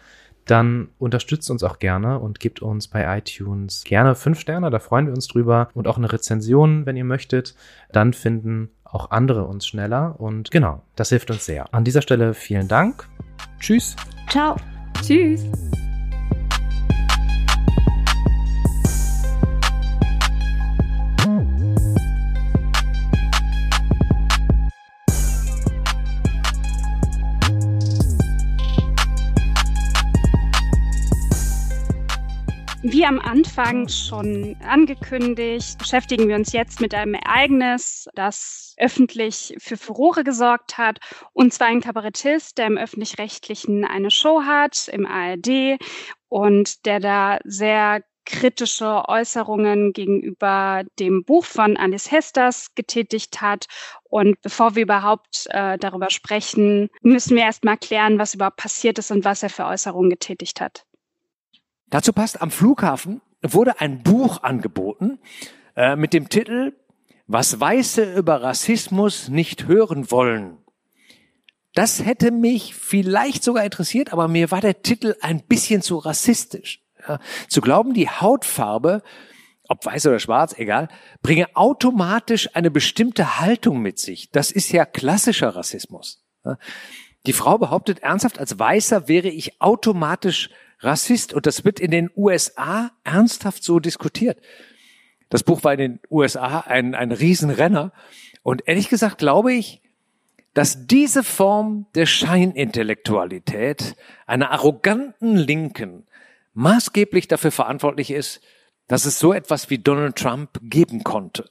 dann unterstützt uns auch gerne und gebt uns bei iTunes gerne fünf Sterne, da freuen wir uns drüber und auch eine Rezension, wenn ihr möchtet. Dann finden auch andere uns schneller und genau, das hilft uns sehr. An dieser Stelle vielen Dank. Tschüss. Ciao. Tschüss. Wie am Anfang schon angekündigt, beschäftigen wir uns jetzt mit einem Ereignis, das öffentlich für Furore gesorgt hat. Und zwar ein Kabarettist, der im öffentlich-rechtlichen eine Show hat, im ARD, und der da sehr kritische Äußerungen gegenüber dem Buch von Alice Hesters getätigt hat. Und bevor wir überhaupt äh, darüber sprechen, müssen wir erst mal klären, was überhaupt passiert ist und was er für Äußerungen getätigt hat. Dazu passt, am Flughafen wurde ein Buch angeboten äh, mit dem Titel Was Weiße über Rassismus nicht hören wollen. Das hätte mich vielleicht sogar interessiert, aber mir war der Titel ein bisschen zu rassistisch. Ja, zu glauben, die Hautfarbe, ob weiß oder schwarz, egal, bringe automatisch eine bestimmte Haltung mit sich. Das ist ja klassischer Rassismus. Ja, die Frau behauptet ernsthaft, als Weißer wäre ich automatisch Rassist und das wird in den USA ernsthaft so diskutiert. Das Buch war in den USA ein, ein Riesenrenner und ehrlich gesagt glaube ich, dass diese Form der Scheinintellektualität einer arroganten Linken maßgeblich dafür verantwortlich ist, dass es so etwas wie Donald Trump geben konnte.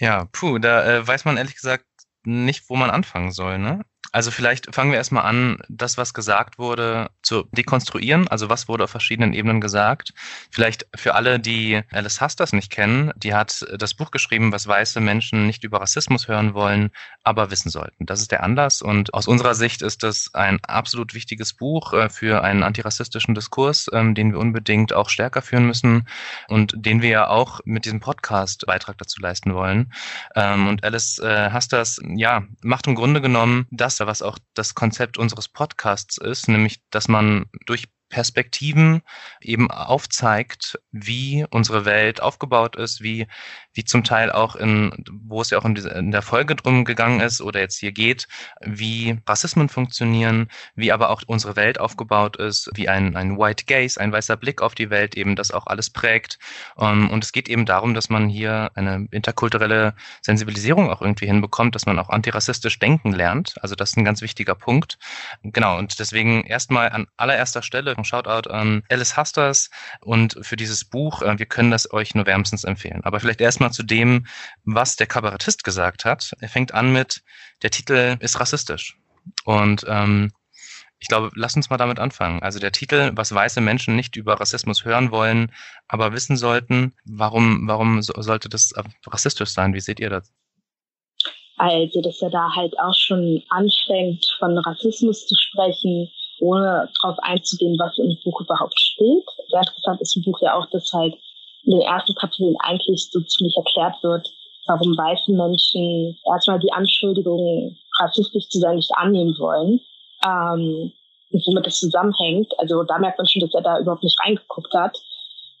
Ja, puh, da äh, weiß man ehrlich gesagt nicht, wo man anfangen soll. Ne? Also vielleicht fangen wir erstmal an, das, was gesagt wurde, zu dekonstruieren. Also was wurde auf verschiedenen Ebenen gesagt. Vielleicht für alle, die Alice Hasters nicht kennen, die hat das Buch geschrieben, was weiße Menschen nicht über Rassismus hören wollen, aber wissen sollten. Das ist der Anlass und aus unserer Sicht ist das ein absolut wichtiges Buch äh, für einen antirassistischen Diskurs, ähm, den wir unbedingt auch stärker führen müssen und den wir ja auch mit diesem Podcast Beitrag dazu leisten wollen. Ähm, und Alice äh, Hasters, ja, macht im Grunde genommen das, was auch das Konzept unseres Podcasts ist, nämlich dass man durch Perspektiven eben aufzeigt, wie unsere Welt aufgebaut ist, wie, wie zum Teil auch in, wo es ja auch in, in der Folge drum gegangen ist oder jetzt hier geht, wie Rassismen funktionieren, wie aber auch unsere Welt aufgebaut ist, wie ein, ein White Gaze, ein weißer Blick auf die Welt eben das auch alles prägt. Ähm, und es geht eben darum, dass man hier eine interkulturelle Sensibilisierung auch irgendwie hinbekommt, dass man auch antirassistisch denken lernt. Also das ist ein ganz wichtiger Punkt. Genau. Und deswegen erstmal an allererster Stelle Shoutout an Alice Hasters und für dieses Buch. Äh, wir können das euch nur wärmstens empfehlen. Aber vielleicht erstmal zu dem, was der Kabarettist gesagt hat. Er fängt an mit, der Titel ist rassistisch. Und ähm, ich glaube, lass uns mal damit anfangen. Also der Titel, was weiße Menschen nicht über Rassismus hören wollen, aber wissen sollten, warum, warum so, sollte das rassistisch sein? Wie seht ihr das? Also, dass er da halt auch schon anfängt, von Rassismus zu sprechen, ohne darauf einzugehen, was im Buch überhaupt steht. Sehr interessant ist im Buch ja auch, dass halt in den ersten Kapiteln eigentlich so ziemlich erklärt wird, warum weiße Menschen erstmal die Anschuldigungen, rassistisch zu sein, nicht annehmen wollen. Ähm, und womit das zusammenhängt. Also da merkt man schon, dass er da überhaupt nicht reingeguckt hat.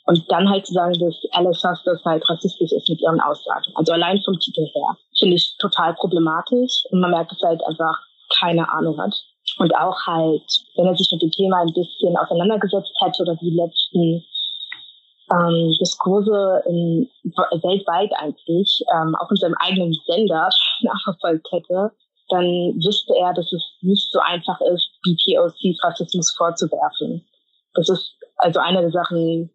Und dann halt zu sagen, dass Alice Hustlers halt rassistisch ist mit ihren Aussagen. Also allein vom Titel her. Finde ich total problematisch. Und man merkt, dass er halt einfach keine Ahnung hat. Und auch halt, wenn er sich mit dem Thema ein bisschen auseinandergesetzt hätte oder die letzten ähm, Diskurse in, weltweit eigentlich, ähm, auch in seinem eigenen Sender *laughs* nachverfolgt hätte, dann wüsste er, dass es nicht so einfach ist, BPOCs Rassismus vorzuwerfen. Das ist also eine der Sachen,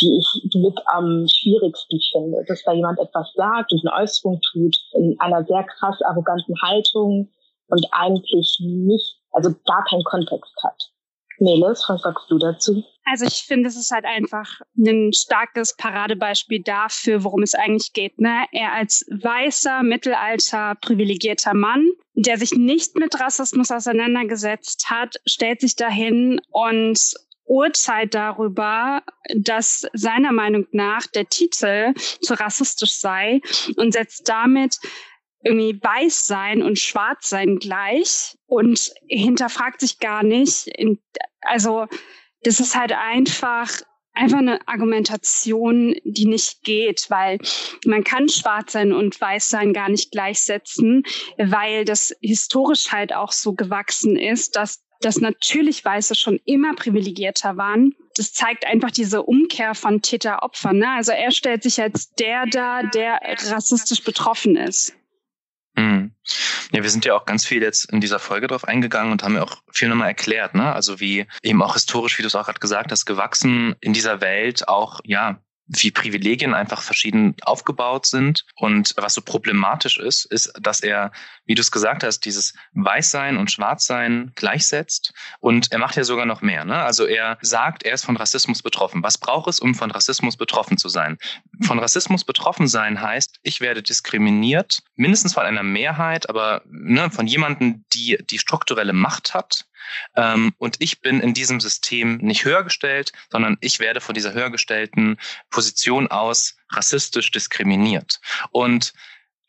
die ich mit am schwierigsten finde, dass da jemand etwas sagt und eine Äußerung tut in einer sehr krass arroganten Haltung und eigentlich nicht, also gar keinen Kontext hat. Meles, was sagst du dazu? Also ich finde, es ist halt einfach ein starkes Paradebeispiel dafür, worum es eigentlich geht. Ne? Er als weißer, mittelalter, privilegierter Mann, der sich nicht mit Rassismus auseinandergesetzt hat, stellt sich dahin und urteilt darüber, dass seiner Meinung nach der Titel zu rassistisch sei und setzt damit irgendwie weiß sein und schwarz sein gleich und hinterfragt sich gar nicht. Also das ist halt einfach einfach eine Argumentation, die nicht geht, weil man kann schwarz sein und weiß sein gar nicht gleichsetzen, weil das historisch halt auch so gewachsen ist, dass dass natürlich Weiße schon immer privilegierter waren. Das zeigt einfach diese Umkehr von Täter-Opfer. Ne? Also er stellt sich als der da, der rassistisch betroffen ist. Mhm. Ja, wir sind ja auch ganz viel jetzt in dieser Folge drauf eingegangen und haben ja auch viel nochmal erklärt, ne? Also wie eben auch historisch, wie du es auch gerade gesagt hast, gewachsen in dieser Welt auch, ja, wie Privilegien einfach verschieden aufgebaut sind. Und was so problematisch ist, ist, dass er, wie du es gesagt hast, dieses Weißsein und Schwarzsein gleichsetzt. Und er macht ja sogar noch mehr. Ne? Also er sagt, er ist von Rassismus betroffen. Was braucht es, um von Rassismus betroffen zu sein? Von Rassismus betroffen sein heißt, ich werde diskriminiert, mindestens von einer Mehrheit, aber ne, von jemandem, die die strukturelle Macht hat ähm, und ich bin in diesem System nicht höher gestellt, sondern ich werde von dieser höher gestellten Position aus rassistisch diskriminiert. Und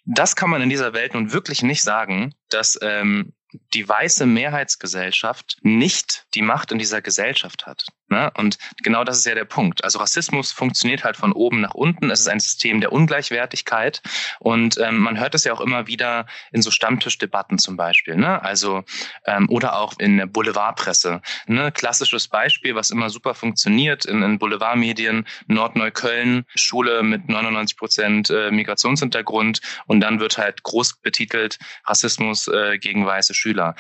das kann man in dieser Welt nun wirklich nicht sagen, dass ähm, die weiße Mehrheitsgesellschaft nicht die Macht in dieser Gesellschaft hat. Ne? Und genau das ist ja der Punkt. Also Rassismus funktioniert halt von oben nach unten. Es ist ein System der Ungleichwertigkeit. Und ähm, man hört es ja auch immer wieder in so Stammtischdebatten zum Beispiel. Ne? Also, ähm, oder auch in der Boulevardpresse. Ne? Klassisches Beispiel, was immer super funktioniert in, in Boulevardmedien, Nordneukölln, Schule mit 99 Prozent äh, Migrationshintergrund. Und dann wird halt groß betitelt Rassismus äh, gegen weiße Schüler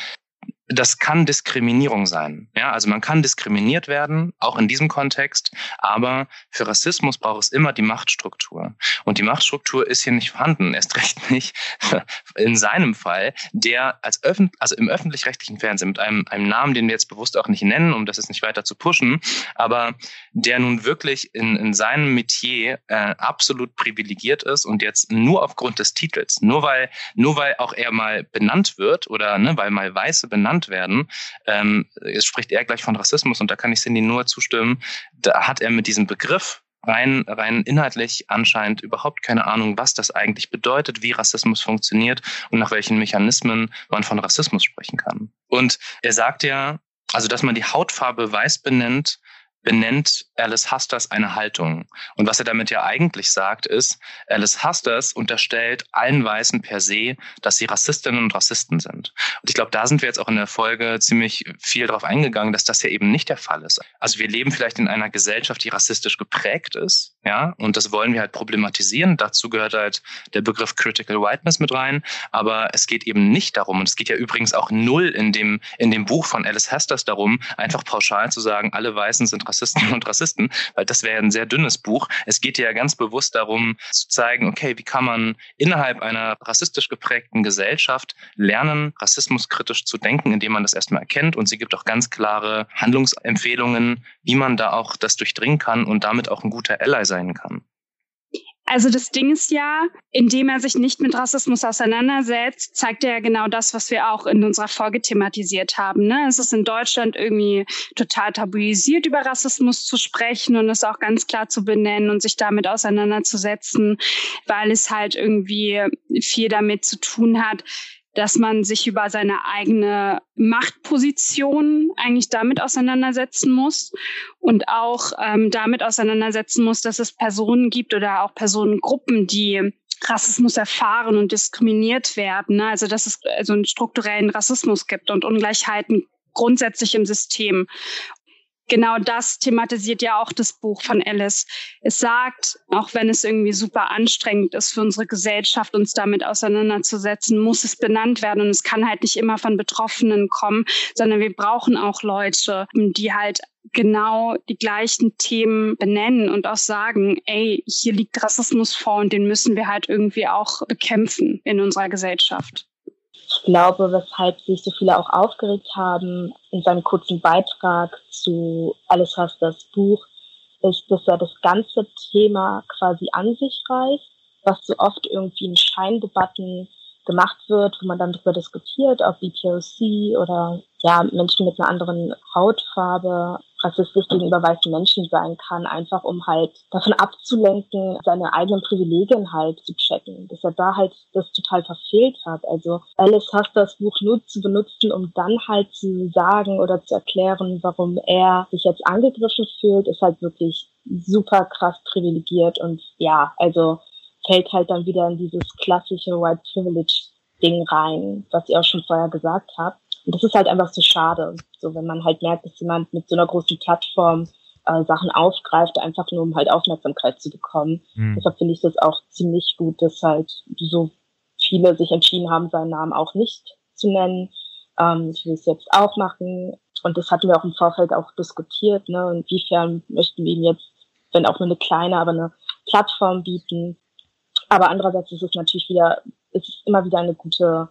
das kann Diskriminierung sein. Ja, also man kann diskriminiert werden, auch in diesem Kontext. Aber für Rassismus braucht es immer die Machtstruktur. Und die Machtstruktur ist hier nicht vorhanden. Erst recht nicht *laughs* in seinem Fall, der als öffentlich, also im öffentlich-rechtlichen Fernsehen mit einem, einem Namen, den wir jetzt bewusst auch nicht nennen, um das jetzt nicht weiter zu pushen, aber der nun wirklich in, in seinem Metier äh, absolut privilegiert ist und jetzt nur aufgrund des Titels, nur weil, nur weil auch er mal benannt wird oder ne, weil mal Weiße benannt genannt werden. Ähm, jetzt spricht er gleich von Rassismus und da kann ich Cindy nur zustimmen. Da hat er mit diesem Begriff rein, rein inhaltlich anscheinend überhaupt keine Ahnung, was das eigentlich bedeutet, wie Rassismus funktioniert und nach welchen Mechanismen man von Rassismus sprechen kann. Und er sagt ja, Also, dass man die Hautfarbe weiß benennt, benennt Alice Husters eine Haltung. Und was er damit ja eigentlich sagt, ist, Alice Husters unterstellt allen Weißen per se, dass sie Rassistinnen und Rassisten sind. Und ich glaube, da sind wir jetzt auch in der Folge ziemlich viel darauf eingegangen, dass das ja eben nicht der Fall ist. Also wir leben vielleicht in einer Gesellschaft, die rassistisch geprägt ist, ja, und das wollen wir halt problematisieren. Dazu gehört halt der Begriff Critical Whiteness mit rein. Aber es geht eben nicht darum, und es geht ja übrigens auch null in dem, in dem Buch von Alice Husters darum, einfach pauschal zu sagen, alle Weißen sind Rassisten und Rassisten, weil das wäre ein sehr dünnes Buch. Es geht ja ganz bewusst darum zu zeigen, okay, wie kann man innerhalb einer rassistisch geprägten Gesellschaft lernen, rassismuskritisch zu denken, indem man das erstmal erkennt. Und sie gibt auch ganz klare Handlungsempfehlungen, wie man da auch das durchdringen kann und damit auch ein guter Ally sein kann. Also das Ding ist ja, indem er sich nicht mit Rassismus auseinandersetzt, zeigt er ja genau das, was wir auch in unserer Folge thematisiert haben. Ne? Es ist in Deutschland irgendwie total tabuisiert, über Rassismus zu sprechen und es auch ganz klar zu benennen und sich damit auseinanderzusetzen, weil es halt irgendwie viel damit zu tun hat, dass man sich über seine eigene Machtposition eigentlich damit auseinandersetzen muss und auch ähm, damit auseinandersetzen muss, dass es Personen gibt oder auch Personengruppen, die Rassismus erfahren und diskriminiert werden. Ne? Also dass es also einen strukturellen Rassismus gibt und Ungleichheiten grundsätzlich im System genau das thematisiert ja auch das Buch von Alice. Es sagt, auch wenn es irgendwie super anstrengend ist für unsere Gesellschaft, uns damit auseinanderzusetzen, muss es benannt werden. Und es kann halt nicht immer von Betroffenen kommen, sondern wir brauchen auch Leute, die halt genau die gleichen Themen benennen und auch sagen, ey, hier liegt Rassismus vor und den müssen wir halt irgendwie auch bekämpfen in unserer Gesellschaft. Ich glaube, weshalb sich so viele auch aufgeregt haben in seinem kurzen Beitrag zu Alice Husters Buch, ist, dass er das ganze Thema quasi an sich reißt, was so oft irgendwie in Scheindebatten gemacht wird, wo man dann darüber diskutiert, ob BPOC oder ja, Menschen mit einer anderen Hautfarbe rassistisch gegenüber weißen Menschen sein kann, einfach um halt davon abzulenken, seine eigenen Privilegien halt zu checken, dass er da halt das total verfehlt hat. Also Alice hasst das Buch nur zu benutzen, um dann halt zu sagen oder zu erklären, warum er sich jetzt angegriffen fühlt, ist halt wirklich super krass privilegiert und ja, also fällt halt dann wieder in dieses klassische White Privilege Ding rein, was ihr auch schon vorher gesagt habt. Und das ist halt einfach so schade, so wenn man halt merkt, dass jemand mit so einer großen Plattform äh, Sachen aufgreift, einfach nur um halt Aufmerksamkeit zu bekommen. Mhm. Deshalb finde ich das auch ziemlich gut, dass halt so viele sich entschieden haben, seinen Namen auch nicht zu nennen. Ähm, ich will es jetzt auch machen. Und das hatten wir auch im Vorfeld auch diskutiert, ne? Inwiefern möchten wir ihm jetzt, wenn auch nur eine kleine, aber eine Plattform bieten. Aber andererseits ist es natürlich wieder, es ist immer wieder eine gute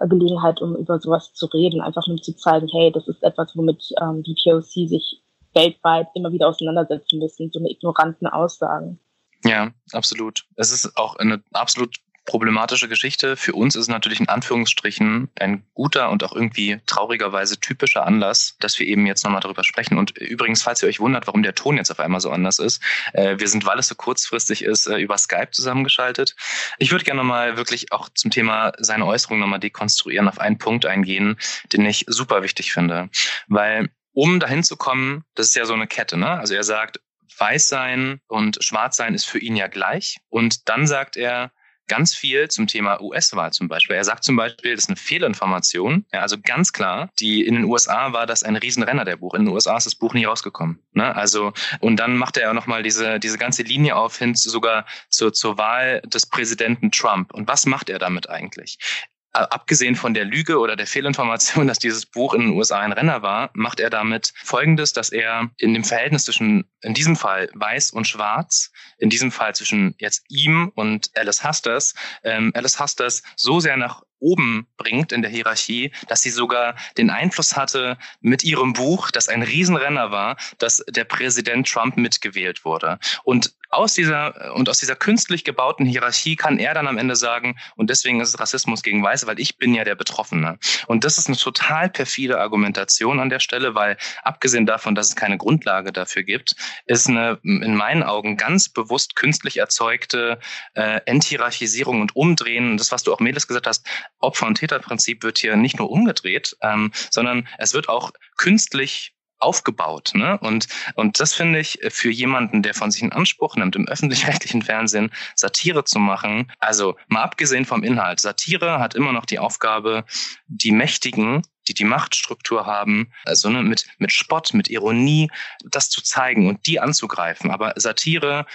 Gelegenheit, um über sowas zu reden, einfach nur zu zeigen, hey, das ist etwas, womit ähm, die POC sich weltweit immer wieder auseinandersetzen müssen, so eine ignoranten Aussagen. Ja, absolut. Es ist auch eine absolut problematische Geschichte. Für uns ist es natürlich in Anführungsstrichen ein guter und auch irgendwie traurigerweise typischer Anlass, dass wir eben jetzt nochmal darüber sprechen. Und übrigens, falls ihr euch wundert, warum der Ton jetzt auf einmal so anders ist, äh, wir sind, weil es so kurzfristig ist, äh, über Skype zusammengeschaltet. Ich würde gerne nochmal wirklich auch zum Thema seine Äußerung nochmal dekonstruieren, auf einen Punkt eingehen, den ich super wichtig finde. Weil um dahin zu kommen, das ist ja so eine Kette, ne? Also er sagt, Weiß sein und Schwarz sein ist für ihn ja gleich. Und dann sagt er, ganz viel zum Thema US-Wahl zum Beispiel. Er sagt zum Beispiel, das ist eine Fehlinformation. Ja, also ganz klar, die in den USA war das ein Riesenrenner, der Buch. In den USA ist das Buch nie rausgekommen. Ne? Also, und dann macht er ja nochmal diese, diese ganze Linie auf hin zu, sogar zur, zur Wahl des Präsidenten Trump. Und was macht er damit eigentlich? Abgesehen von der Lüge oder der Fehlinformation, *laughs* dass dieses Buch in den USA ein Renner war, macht er damit Folgendes, dass er in dem Verhältnis zwischen, in diesem Fall weiß und schwarz, in diesem Fall zwischen jetzt ihm und Alice Husters, ähm, Alice Husters so sehr nach oben bringt in der Hierarchie, dass sie sogar den Einfluss hatte mit ihrem Buch, das ein Riesenrenner war, dass der Präsident Trump mitgewählt wurde. Und aus dieser und aus dieser künstlich gebauten Hierarchie kann er dann am Ende sagen, und deswegen ist es Rassismus gegen Weiße, weil ich bin ja der Betroffene. Und das ist eine total perfide Argumentation an der Stelle, weil abgesehen davon, dass es keine Grundlage dafür gibt, ist eine in meinen Augen ganz bewusst künstlich erzeugte äh, Enthierarchisierung und Umdrehen, das was du auch Meles gesagt hast, Opfer- und Täterprinzip wird hier nicht nur umgedreht, ähm, sondern es wird auch künstlich aufgebaut. Ne? Und, und das finde ich für jemanden, der von sich in Anspruch nimmt, im öffentlich-rechtlichen Fernsehen Satire zu machen, also mal abgesehen vom Inhalt, Satire hat immer noch die Aufgabe, die Mächtigen die die Machtstruktur haben, also ne, mit, mit Spott, mit Ironie, das zu zeigen und die anzugreifen. Aber Satire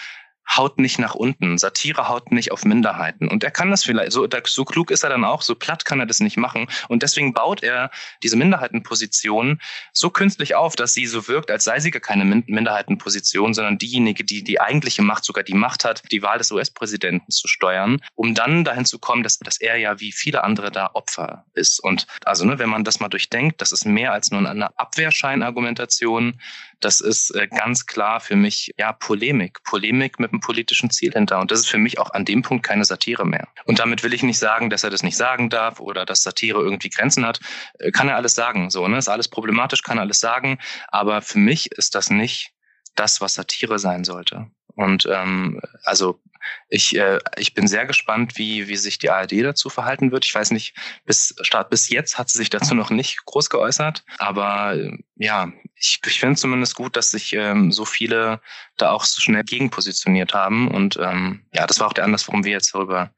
haut nicht nach unten. Satire haut nicht auf Minderheiten. Und er kann das vielleicht, so, so klug ist er dann auch, so platt kann er das nicht machen. Und deswegen baut er diese Minderheitenposition so künstlich auf, dass sie so wirkt, als sei sie gar keine Minderheitenposition, sondern diejenige, die die eigentliche Macht, sogar die Macht hat, die Wahl des US-Präsidenten zu steuern, um dann dahin zu kommen, dass, dass er ja wie viele andere da Opfer ist. Und also, ne, wenn man das mal durchdenkt, das ist mehr als nur eine Abwehrscheinargumentation, das ist äh, ganz klar für mich ja Polemik, Polemik mit einem politischen Ziel hinter. Und das ist für mich auch an dem Punkt keine Satire mehr. Und damit will ich nicht sagen, dass er das nicht sagen darf oder dass Satire irgendwie Grenzen hat. Äh, kann er alles sagen, so ne, ist alles problematisch, kann er alles sagen. Aber für mich ist das nicht das, was Satire sein sollte. Und ähm, also ich, äh, ich bin sehr gespannt, wie, wie sich die ARD dazu verhalten wird. Ich weiß nicht, bis Start bis jetzt hat sie sich dazu noch nicht groß geäußert. Aber äh, ja, ich, ich finde zumindest gut, dass sich ähm, so viele da auch so schnell gegenpositioniert haben. Und ähm, ja, das war auch der Anlass, warum wir jetzt darüber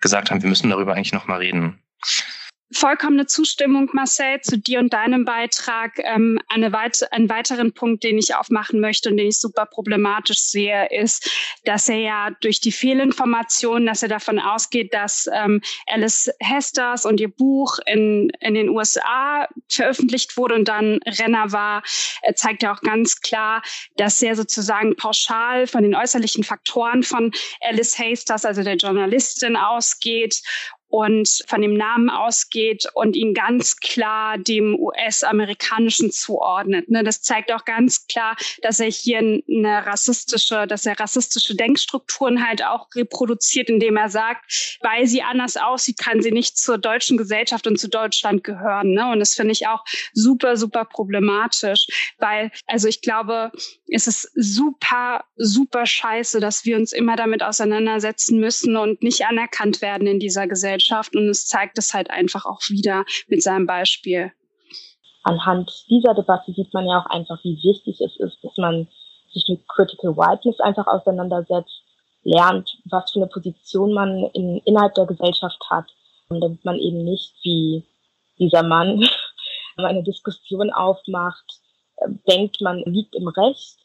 gesagt haben, wir müssen darüber eigentlich nochmal reden vollkommene Zustimmung, Marcel, zu dir und deinem Beitrag. Ähm, eine weit einen weiteren Punkt, den ich aufmachen möchte und den ich super problematisch sehe, ist, dass er ja durch die Fehlinformationen, dass er davon ausgeht, dass ähm, Alice Hesters und ihr Buch in, in den USA veröffentlicht wurde und dann Renner war, er zeigt ja auch ganz klar, dass er sozusagen pauschal von den äußerlichen Faktoren von Alice Hasters, also der Journalistin, ausgeht und von dem Namen ausgeht und ihn ganz klar dem US-amerikanischen zuordnet. Ne, das zeigt auch ganz klar, dass er hier eine rassistische, dass er rassistische Denkstrukturen halt auch reproduziert, indem er sagt, weil sie anders aussieht, kann sie nicht zur deutschen Gesellschaft und zu Deutschland gehören. Ne? Und das finde ich auch super, super problematisch, weil, also ich glaube, es ist super, super scheiße, dass wir uns immer damit auseinandersetzen müssen und nicht anerkannt werden in dieser Gesellschaft. Gesellschaft und es zeigt es halt einfach auch wieder mit seinem Beispiel. Anhand dieser Debatte sieht man ja auch einfach, wie wichtig es ist, dass man sich mit Critical Whiteness einfach auseinandersetzt, lernt, was für eine Position man in, innerhalb der Gesellschaft hat, damit man eben nicht wie dieser Mann *laughs* eine Diskussion aufmacht, äh, denkt, man liegt im Recht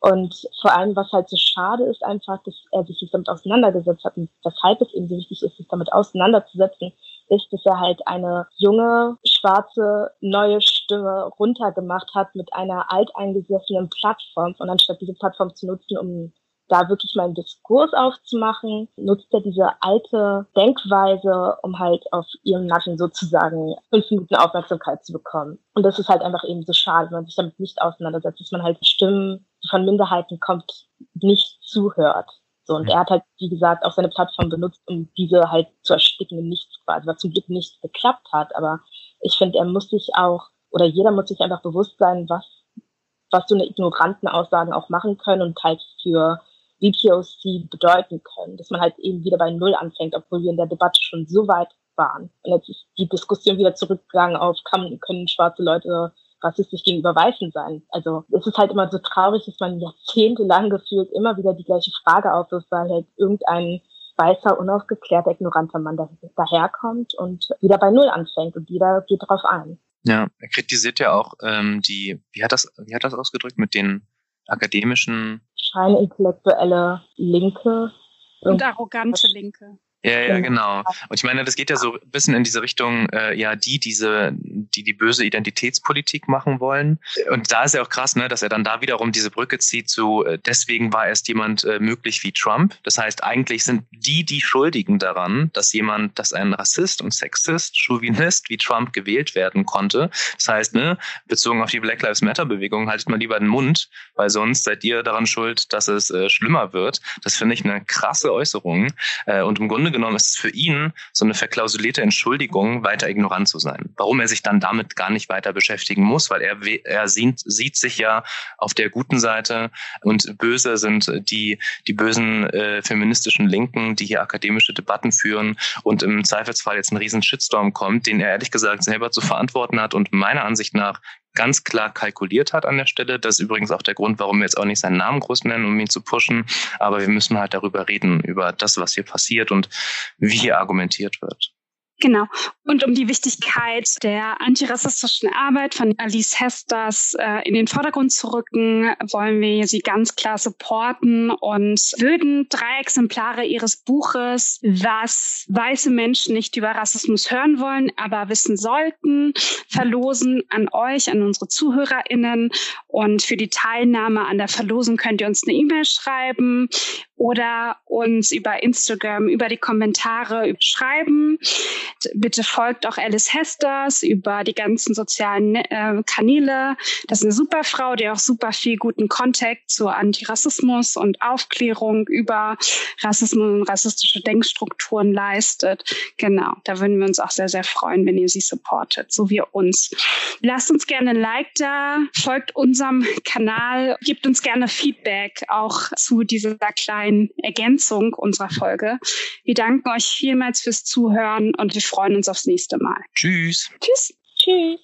und vor allem, was halt so schade ist, einfach, dass er sich damit auseinandergesetzt hat und weshalb es eben so wichtig ist, sich damit auseinanderzusetzen, ist, dass er halt eine junge, schwarze, neue Stimme runtergemacht hat mit einer alteingesessenen Plattform und anstatt diese Plattform zu nutzen, um da wirklich mal einen Diskurs aufzumachen, nutzt er diese alte Denkweise, um halt auf ihrem Nacken sozusagen fünf Minuten Aufmerksamkeit zu bekommen. Und das ist halt einfach eben so schade, wenn man sich damit nicht auseinandersetzt, dass man halt Stimmen, die von Minderheiten kommt, nicht zuhört. So, und er hat halt, wie gesagt, auch seine Plattform benutzt, um diese halt zu ersticken in nichts quasi, was zum Glück nicht geklappt hat. Aber ich finde, er muss sich auch, oder jeder muss sich einfach bewusst sein, was, was so eine ignoranten Aussagen auch machen können und halt für VPOC bedeuten können, dass man halt eben wieder bei Null anfängt, obwohl wir in der Debatte schon so weit waren. Und jetzt ist die Diskussion wieder zurückgegangen auf, kann, können schwarze Leute rassistisch gegenüber Weißen sein. Also es ist halt immer so traurig, dass man jahrzehntelang gefühlt immer wieder die gleiche Frage aufwirft, weil halt irgendein weißer, unaufgeklärter, ignoranter Mann daherkommt und wieder bei Null anfängt und jeder geht darauf ein. Ja, er kritisiert ja auch ähm, die, wie hat das, wie hat das ausgedrückt, mit den akademischen scheinintellektuelle Linke. Und arrogante Linke. Ja, ja, genau. Und ich meine, das geht ja so ein bisschen in diese Richtung, äh, ja, die diese, die die böse Identitätspolitik machen wollen. Und da ist ja auch krass, ne, dass er dann da wiederum diese Brücke zieht zu, äh, deswegen war erst jemand äh, möglich wie Trump. Das heißt, eigentlich sind die die Schuldigen daran, dass jemand, dass ein Rassist und Sexist, Chauvinist wie Trump gewählt werden konnte. Das heißt, ne, bezogen auf die Black Lives Matter Bewegung, haltet mal lieber den Mund, weil sonst seid ihr daran schuld, dass es äh, schlimmer wird. Das finde ich eine krasse Äußerung. Äh, und im Grunde genommen ist es für ihn so eine verklausulierte Entschuldigung, weiter ignorant zu sein. Warum er sich dann damit gar nicht weiter beschäftigen muss, weil er, er sieht, sieht sich ja auf der guten Seite und böse sind die, die bösen äh, feministischen Linken, die hier akademische Debatten führen und im Zweifelsfall jetzt ein riesen Shitstorm kommt, den er ehrlich gesagt selber zu verantworten hat und meiner Ansicht nach ganz klar kalkuliert hat an der Stelle. Das ist übrigens auch der Grund, warum wir jetzt auch nicht seinen Namen groß nennen, um ihn zu pushen. Aber wir müssen halt darüber reden, über das, was hier passiert und wie hier argumentiert wird. Genau. Und um die Wichtigkeit der antirassistischen Arbeit von Alice Hesters äh, in den Vordergrund zu rücken, wollen wir sie ganz klar supporten und würden drei Exemplare ihres Buches, was weiße Menschen nicht über Rassismus hören wollen, aber wissen sollten, verlosen an euch, an unsere ZuhörerInnen. Und für die Teilnahme an der Verlosung könnt ihr uns eine E-Mail schreiben oder uns über Instagram, über die Kommentare schreiben. Bitte folgt auch Alice Hesters über die ganzen sozialen äh, Kanäle. Das ist eine super Frau, die auch super viel guten Kontakt zu Antirassismus und Aufklärung über Rassismus und rassistische Denkstrukturen leistet. Genau, da würden wir uns auch sehr, sehr freuen, wenn ihr sie supportet, so wie uns. Lasst uns gerne ein Like da, folgt unserem Kanal, gebt uns gerne Feedback auch zu dieser kleinen kleinen Ergänzung unserer Folge. Wir danken euch vielmals fürs Zuhören und wir freuen uns aufs nächste Mal. Tschüss. Tschüss. Tschüss.